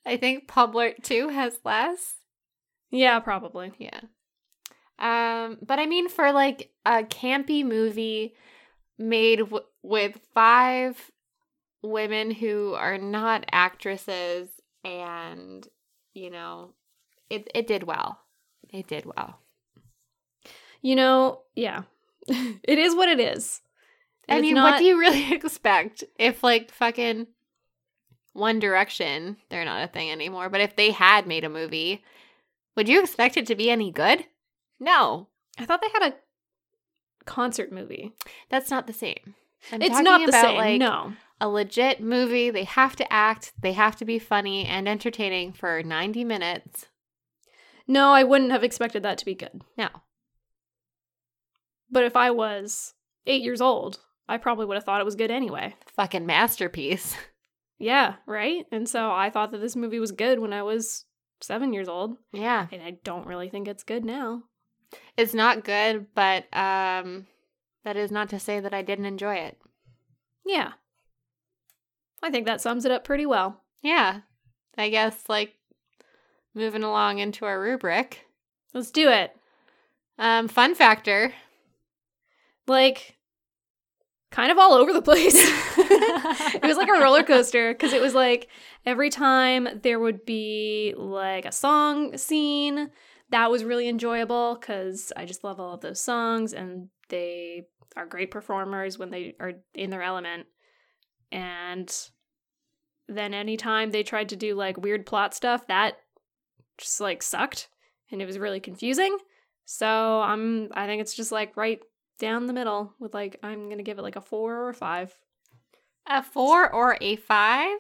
[SPEAKER 2] I think Pub Blurt 2 has less.
[SPEAKER 1] Yeah, probably.
[SPEAKER 2] Yeah. Um, but I mean, for like a campy movie made w- with five women who are not actresses, and you know, it it did well. It did well.
[SPEAKER 1] You know, yeah. [LAUGHS] it is what it is.
[SPEAKER 2] I mean,
[SPEAKER 1] not-
[SPEAKER 2] what do you really [LAUGHS] expect if like fucking One Direction, they're not a thing anymore, but if they had made a movie, would you expect it to be any good? No.
[SPEAKER 1] I thought they had a concert movie.
[SPEAKER 2] That's not the same. I'm
[SPEAKER 1] it's not the
[SPEAKER 2] about,
[SPEAKER 1] same.
[SPEAKER 2] Like,
[SPEAKER 1] no.
[SPEAKER 2] a legit movie. They have to act, they have to be funny and entertaining for 90 minutes.
[SPEAKER 1] No, I wouldn't have expected that to be good.
[SPEAKER 2] No.
[SPEAKER 1] But if I was eight years old, I probably would have thought it was good anyway.
[SPEAKER 2] Fucking masterpiece. [LAUGHS]
[SPEAKER 1] Yeah, right? And so I thought that this movie was good when I was seven years old.
[SPEAKER 2] Yeah.
[SPEAKER 1] And I don't really think it's good now.
[SPEAKER 2] It's not good, but um that is not to say that I didn't enjoy it.
[SPEAKER 1] Yeah. I think that sums it up pretty well.
[SPEAKER 2] Yeah. I guess like moving along into our rubric.
[SPEAKER 1] Let's do it.
[SPEAKER 2] Um fun factor.
[SPEAKER 1] Like, kind of all over the place. [LAUGHS] it was like a roller coaster because it was like every time there would be like a song scene that was really enjoyable because I just love all of those songs and they are great performers when they are in their element. And then anytime they tried to do like weird plot stuff, that just like sucked and it was really confusing. So I'm I think it's just like right down the middle with like I'm gonna give it like a four or a five.
[SPEAKER 2] A 4 or a 5?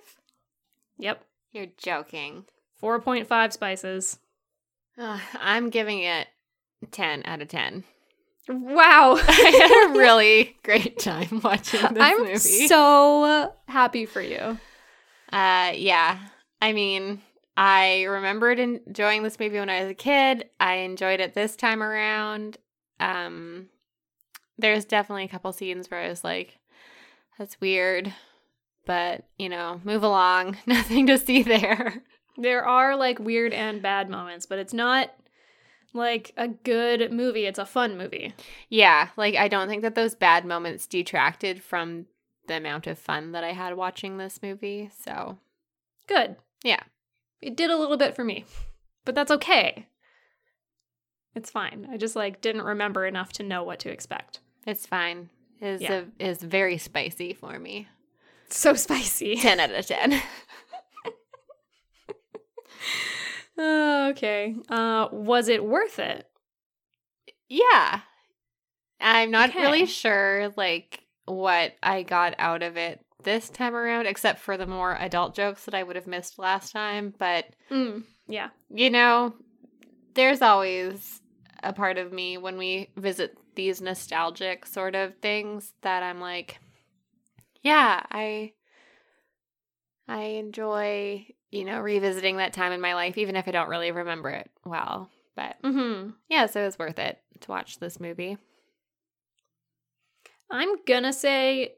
[SPEAKER 1] Yep.
[SPEAKER 2] You're joking.
[SPEAKER 1] 4.5 spices.
[SPEAKER 2] Ugh, I'm giving it 10 out of 10.
[SPEAKER 1] Wow. [LAUGHS]
[SPEAKER 2] I had a [LAUGHS] really great time watching this
[SPEAKER 1] I'm
[SPEAKER 2] movie.
[SPEAKER 1] so happy for you.
[SPEAKER 2] uh yeah. I mean, I remembered enjoying this movie when I was a kid. I enjoyed it this time around. Um there's definitely a couple scenes where I was like that's weird, but you know, move along. [LAUGHS] Nothing to see there.
[SPEAKER 1] There are like weird and bad moments, but it's not like a good movie. It's a fun movie.
[SPEAKER 2] Yeah, like I don't think that those bad moments detracted from the amount of fun that I had watching this movie. So,
[SPEAKER 1] Good.
[SPEAKER 2] Yeah.
[SPEAKER 1] It did a little bit for me, but that's okay. It's fine. I just like didn't remember enough to know what to expect.
[SPEAKER 2] It's fine. Is
[SPEAKER 1] Yeah.
[SPEAKER 2] a, is very spicy for me.
[SPEAKER 1] So spicy. [LAUGHS]
[SPEAKER 2] 10 out of 10.
[SPEAKER 1] Oh, [LAUGHS] okay. Uh, was it worth it?
[SPEAKER 2] yeah. I'm not
[SPEAKER 1] Okay.
[SPEAKER 2] really sure like what I got out of it this time around except for the more adult jokes that I would have missed last time, but
[SPEAKER 1] Mm, yeah.
[SPEAKER 2] you know, there's always a part of me when we visit these nostalgic sort of things that I'm like, yeah, I I enjoy, you know, revisiting that time in my life even if I don't really remember it well. But
[SPEAKER 1] Mm-hmm.
[SPEAKER 2] yeah, so it was worth it to watch this movie.
[SPEAKER 1] I'm gonna say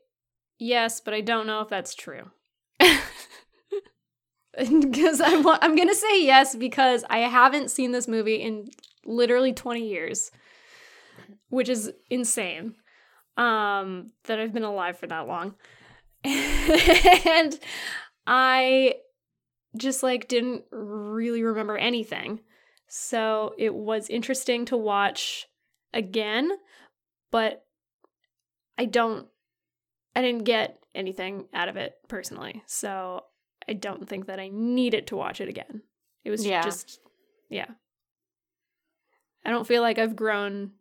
[SPEAKER 1] yes, but I don't know if that's true. [LAUGHS] [LAUGHS] because I'm I'm gonna say yes because I haven't seen this movie in literally 20 years, which is insane. Um, that I've been alive for that long, [LAUGHS] and I just like didn't really remember anything. So it was interesting to watch again, but I don't I didn't get anything out of it personally. So I don't think that I needed to watch it again. It was
[SPEAKER 2] Yeah.
[SPEAKER 1] just yeah. I don't feel like I've grown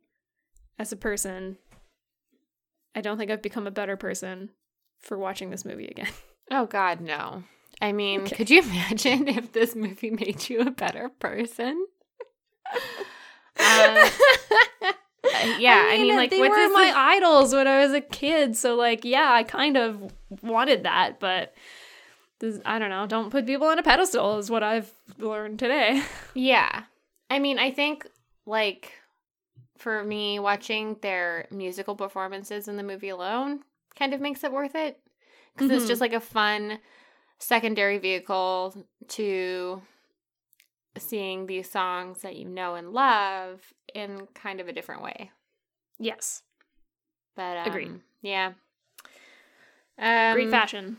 [SPEAKER 1] as a person. I don't think I've become a better person for watching this movie again. [LAUGHS]
[SPEAKER 2] Oh God, no. I mean,
[SPEAKER 1] Okay.
[SPEAKER 2] could you imagine if this movie made you a better person? Um, [LAUGHS] yeah, I mean, like,
[SPEAKER 1] they
[SPEAKER 2] what
[SPEAKER 1] were my
[SPEAKER 2] this-
[SPEAKER 1] idols when I was a kid, so like, yeah, I kind of wanted that, but this, I don't know. Don't put people on a pedestal is what I've learned today. [LAUGHS]
[SPEAKER 2] Yeah. I mean, I think like for me watching their musical performances in the movie alone kind of makes it worth it because it's
[SPEAKER 1] Mhm.
[SPEAKER 2] just like a fun secondary vehicle to seeing these songs that you know and love in kind of a different way.
[SPEAKER 1] Yes,
[SPEAKER 2] But um,
[SPEAKER 1] Agreed.
[SPEAKER 2] Yeah. Um,
[SPEAKER 1] great fashion.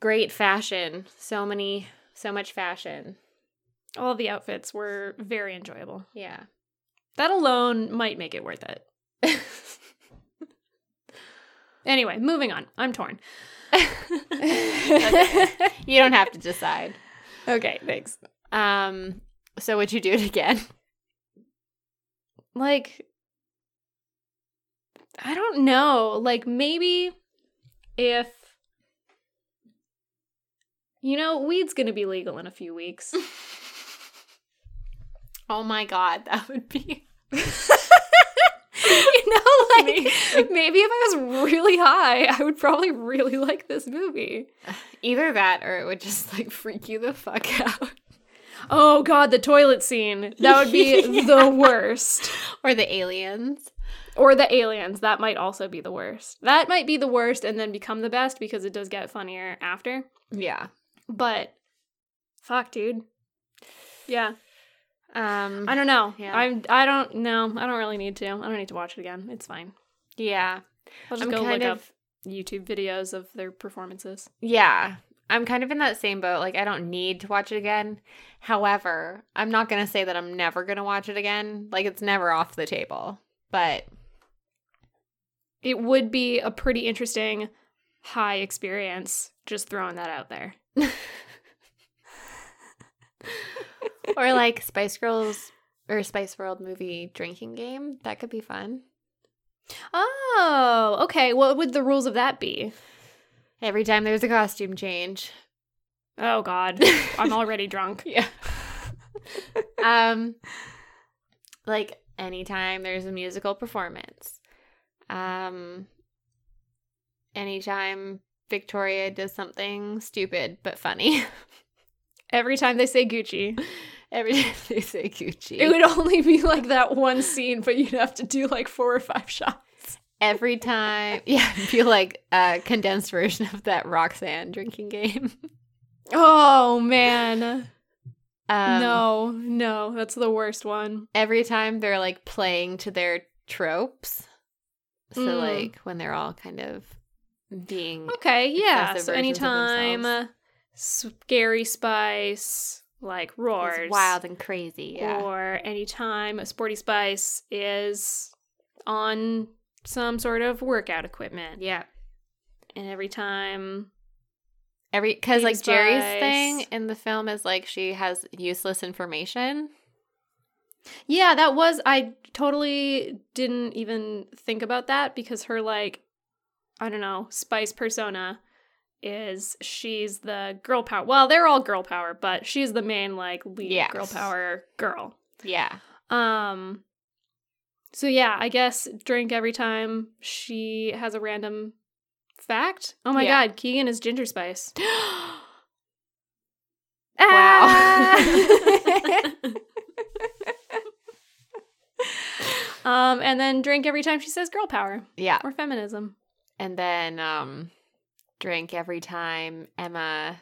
[SPEAKER 2] Great fashion. So many, so much fashion.
[SPEAKER 1] All the outfits were very enjoyable.
[SPEAKER 2] Yeah.
[SPEAKER 1] That alone might make it worth it. Anyway, moving on. I'm torn.
[SPEAKER 2] Okay. [LAUGHS] You don't have to decide.
[SPEAKER 1] okay, thanks.
[SPEAKER 2] Um, so would you do it again?
[SPEAKER 1] like I don't know. Like maybe if you know, weed's going to be legal in a few weeks. [LAUGHS]
[SPEAKER 2] Oh my god, that would be [LAUGHS]
[SPEAKER 1] you know, [LAUGHS] like maybe if I was really high, I would probably really like this movie. [SIGHS]
[SPEAKER 2] either that or it would just like freak you the fuck [LAUGHS] out.
[SPEAKER 1] Oh god, the toilet scene. That would be
[SPEAKER 2] Yeah.
[SPEAKER 1] the worst.
[SPEAKER 2] Or the aliens.
[SPEAKER 1] Or the aliens. That might also be the worst. That might be the worst and then become the best because it does get funnier after.
[SPEAKER 2] Yeah.
[SPEAKER 1] But fuck, dude. Yeah.
[SPEAKER 2] Um
[SPEAKER 1] I don't know.
[SPEAKER 2] Yeah.
[SPEAKER 1] I'm I don't know. I don't really need to. I don't need to watch it again. It's fine.
[SPEAKER 2] yeah.
[SPEAKER 1] I'll just
[SPEAKER 2] I'm
[SPEAKER 1] go
[SPEAKER 2] kind
[SPEAKER 1] look
[SPEAKER 2] of
[SPEAKER 1] up YouTube videos of their performances.
[SPEAKER 2] Yeah. I'm kind of in that same boat. Like I don't need to watch it again. However, I'm not going to say that I'm never going to watch it again. Like it's never off the table. But
[SPEAKER 1] It would be a pretty interesting high experience. Just throwing that out there. [LAUGHS]
[SPEAKER 2] or like Spice Girls or Spice World movie drinking game. That could be fun.
[SPEAKER 1] Oh, okay. What would the rules of that be?
[SPEAKER 2] Every time there's a costume change.
[SPEAKER 1] Oh God, [LAUGHS] I'm already drunk.
[SPEAKER 2] Yeah. [LAUGHS] um like anytime there's a musical performance. Um anytime Victoria does something stupid but funny. [LAUGHS]
[SPEAKER 1] Every time they say Gucci,
[SPEAKER 2] Every [LAUGHS] time they say Gucci.
[SPEAKER 1] it would only be like that one scene, but you'd have to do like four or five shots.
[SPEAKER 2] Every time [LAUGHS] yeah, feel like a condensed version of that Roxanne drinking game. [LAUGHS]
[SPEAKER 1] Oh man,
[SPEAKER 2] Um,
[SPEAKER 1] no, no, that's the worst one.
[SPEAKER 2] every time they're like playing to their tropes. So
[SPEAKER 1] Mm.
[SPEAKER 2] like when they're all kind of being
[SPEAKER 1] Okay, yeah. So anytime Scary Spice like roars,
[SPEAKER 2] It's wild and crazy. Yeah.
[SPEAKER 1] or anytime a Sporty Spice is on some sort of workout equipment,
[SPEAKER 2] yeah.
[SPEAKER 1] and every time
[SPEAKER 2] Every because like
[SPEAKER 1] Geri's
[SPEAKER 2] thing in the film is like she has useless information.
[SPEAKER 1] Yeah, that was I totally didn't even think about that because her like I don't know, spice persona is she's the girl power. Well, they're all girl power, but she's the main like lead
[SPEAKER 2] Yes.
[SPEAKER 1] girl power girl.
[SPEAKER 2] Yeah.
[SPEAKER 1] Um so yeah, I guess drink every time she has a random fact. Oh my
[SPEAKER 2] Yeah.
[SPEAKER 1] god, Keegan is ginger spice. [GASPS]
[SPEAKER 2] wow. [LAUGHS] [LAUGHS]
[SPEAKER 1] um and then drink every time she says girl power
[SPEAKER 2] yeah.
[SPEAKER 1] or feminism.
[SPEAKER 2] And then um drink every time Emma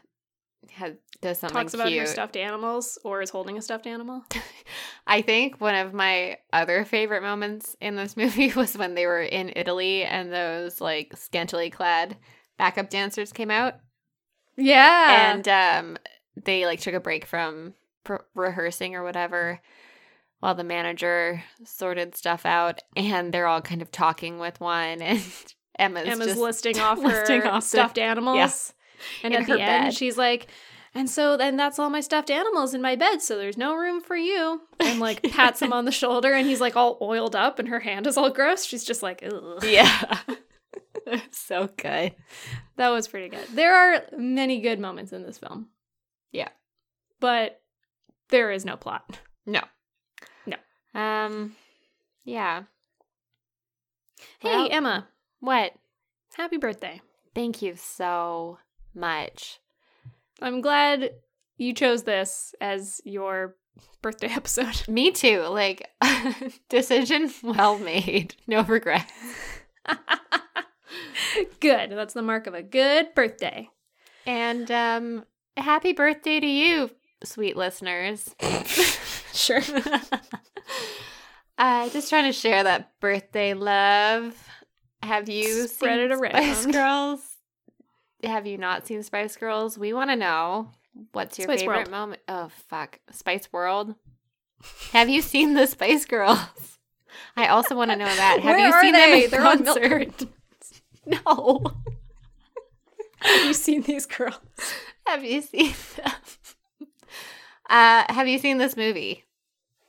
[SPEAKER 2] has, does something
[SPEAKER 1] Talks about
[SPEAKER 2] cute.
[SPEAKER 1] her stuffed animals or is holding a stuffed animal. [LAUGHS]
[SPEAKER 2] I think one of my other favorite moments in this [LAUGHS] movie was when they were in Italy and those like scantily clad backup dancers came out
[SPEAKER 1] Yeah.
[SPEAKER 2] and um they like took a break from pr- rehearsing or whatever while the manager sorted stuff out and they're all kind of talking with one [LAUGHS] and Emma's,
[SPEAKER 1] Emma's
[SPEAKER 2] just
[SPEAKER 1] listing [LAUGHS] off
[SPEAKER 2] listing
[SPEAKER 1] her
[SPEAKER 2] off
[SPEAKER 1] stuffed animals. And
[SPEAKER 2] in
[SPEAKER 1] at
[SPEAKER 2] her
[SPEAKER 1] the end, she's like, and so then that's all my stuffed animals in my bed, so there's no room for you. And like [LAUGHS] pats him on the shoulder, and he's like all oiled up, and her hand is all gross. She's just like, ugh.
[SPEAKER 2] yeah [LAUGHS] so good
[SPEAKER 1] That was pretty good. There are many good moments in this film.
[SPEAKER 2] Yeah.
[SPEAKER 1] But there is no plot.
[SPEAKER 2] no
[SPEAKER 1] No.
[SPEAKER 2] um yeah
[SPEAKER 1] Hey,
[SPEAKER 2] Well-
[SPEAKER 1] Emma,
[SPEAKER 2] what
[SPEAKER 1] happy birthday.
[SPEAKER 2] thank you so much
[SPEAKER 1] I'm glad you chose this as your birthday [LAUGHS] episode.
[SPEAKER 2] me too like [LAUGHS] decision well made no regret [LAUGHS]
[SPEAKER 1] good. That's the mark of a good birthday.
[SPEAKER 2] And um happy birthday to you, sweet listeners.
[SPEAKER 1] Sure.
[SPEAKER 2] uh just trying to share that birthday love. Have you
[SPEAKER 1] Spread
[SPEAKER 2] seen
[SPEAKER 1] it around.
[SPEAKER 2] Spice [LAUGHS] Girls? Have you not seen Spice Girls? We want to know what's your
[SPEAKER 1] Spice
[SPEAKER 2] favorite
[SPEAKER 1] World.
[SPEAKER 2] moment. Oh fuck. Spice World. Have you seen the [LAUGHS] Spice Girls? I also want to know that. [LAUGHS] Have
[SPEAKER 1] Where
[SPEAKER 2] you seen
[SPEAKER 1] they?
[SPEAKER 2] them in
[SPEAKER 1] They're
[SPEAKER 2] concert? No.
[SPEAKER 1] Have you seen these girls?
[SPEAKER 2] Have you seen them? Uh, have you seen this movie?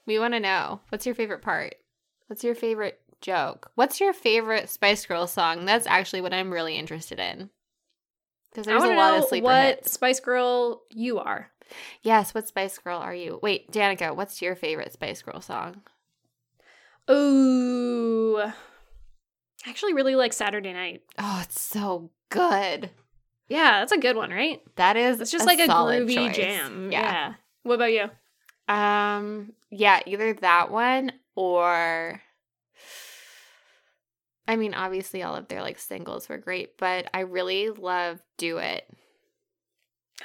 [SPEAKER 2] We want to know. What's your favorite part? What's your favorite joke? What's your favorite Spice Girls song? That's actually what I'm really interested in. Because there's a lot of sleeper
[SPEAKER 1] what
[SPEAKER 2] hits.
[SPEAKER 1] Spice Girl you are.
[SPEAKER 2] Yes, what Spice Girl are you? Wait, Danica, what's your favorite Spice Girl song?
[SPEAKER 1] Ooh. I actually really like Saturday Night.
[SPEAKER 2] Oh, it's so good.
[SPEAKER 1] Yeah, that's a good one, right?
[SPEAKER 2] That is
[SPEAKER 1] It's just like a groovy
[SPEAKER 2] choice.
[SPEAKER 1] jam.
[SPEAKER 2] Yeah.
[SPEAKER 1] Yeah. What about you?
[SPEAKER 2] Um, yeah, either that one or I mean, obviously all of their like singles were great, but I really love Do It.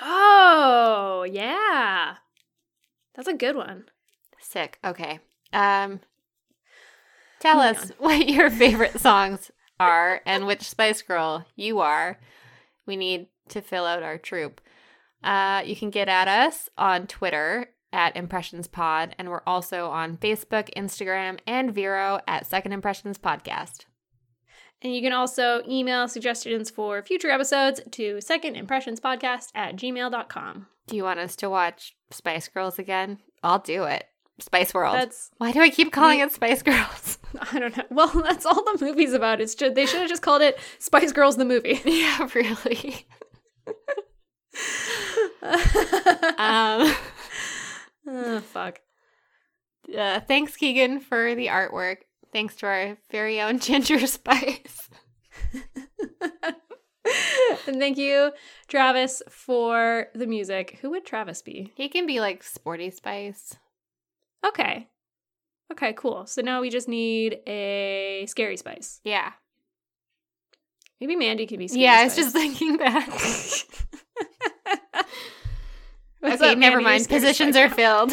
[SPEAKER 1] Oh, yeah. That's a good one.
[SPEAKER 2] Sick. Okay. Um tell
[SPEAKER 1] Moving
[SPEAKER 2] us [LAUGHS] what your favorite songs are and which Spice Girl you are. We need to fill out our troop. Uh, you can get at us on Twitter at Impressions Pod, and we're also on Facebook, Instagram, and Vero at Second Impressions Podcast.
[SPEAKER 1] And you can also email suggestions for future episodes to secondimpressionspodcast at gmail.com.
[SPEAKER 2] Do you want us to watch Spice Girls again? I'll do it. Spice World.
[SPEAKER 1] That's,
[SPEAKER 2] Why do I keep calling
[SPEAKER 1] We-
[SPEAKER 2] it Spice Girls? [LAUGHS]
[SPEAKER 1] I don't know. Well, [LAUGHS] that's all the movie's about. It's just, they should have just called it Spice Girls the movie. [LAUGHS]
[SPEAKER 2] yeah, really. um,
[SPEAKER 1] oh, fuck.
[SPEAKER 2] uh, thanks, Keegan, for the artwork. Thanks to our very own [LAUGHS] Ginger Spice.
[SPEAKER 1] and [LAUGHS] thank you, Travis, for the music. Who would Travis be?
[SPEAKER 2] He can be like Sporty Spice.
[SPEAKER 1] Okay. Okay, cool. So now we just need a scary spice.
[SPEAKER 2] Yeah.
[SPEAKER 1] Maybe Mandy could be scary
[SPEAKER 2] yeah, I was just thinking that. [LAUGHS] Okay,
[SPEAKER 1] up,
[SPEAKER 2] never
[SPEAKER 1] Mandy?
[SPEAKER 2] Mind. Positions are filled.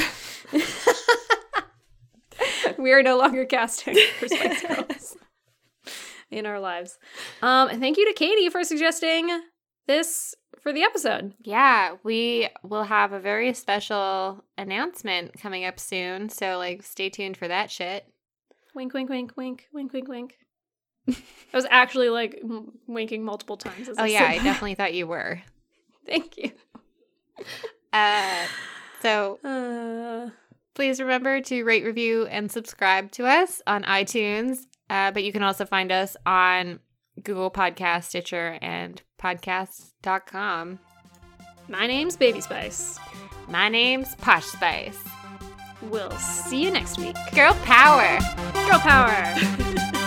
[SPEAKER 2] [LAUGHS]
[SPEAKER 1] we are no longer casting [LAUGHS] for Spice Girls in our lives. Um, and thank you to Katie for suggesting this for the episode.
[SPEAKER 2] Yeah, we will have a very special announcement coming up soon. So, like, stay tuned for that shit.
[SPEAKER 1] Wink, wink, wink, wink, wink, wink, wink. I was actually like m- winking multiple times. As
[SPEAKER 2] Oh,
[SPEAKER 1] I
[SPEAKER 2] yeah, I
[SPEAKER 1] that.
[SPEAKER 2] definitely thought you were. [LAUGHS]
[SPEAKER 1] Thank you.
[SPEAKER 2] Uh, so,
[SPEAKER 1] Uh,
[SPEAKER 2] please remember to rate, review, and subscribe to us on iTunes. Uh, but you can also find us on Google Podcast, Stitcher, and podcasts.com.
[SPEAKER 1] my name's Baby Spice.
[SPEAKER 2] My name's Posh Spice.
[SPEAKER 1] We'll see you next week.
[SPEAKER 2] Girl power!
[SPEAKER 1] Girl power! [LAUGHS]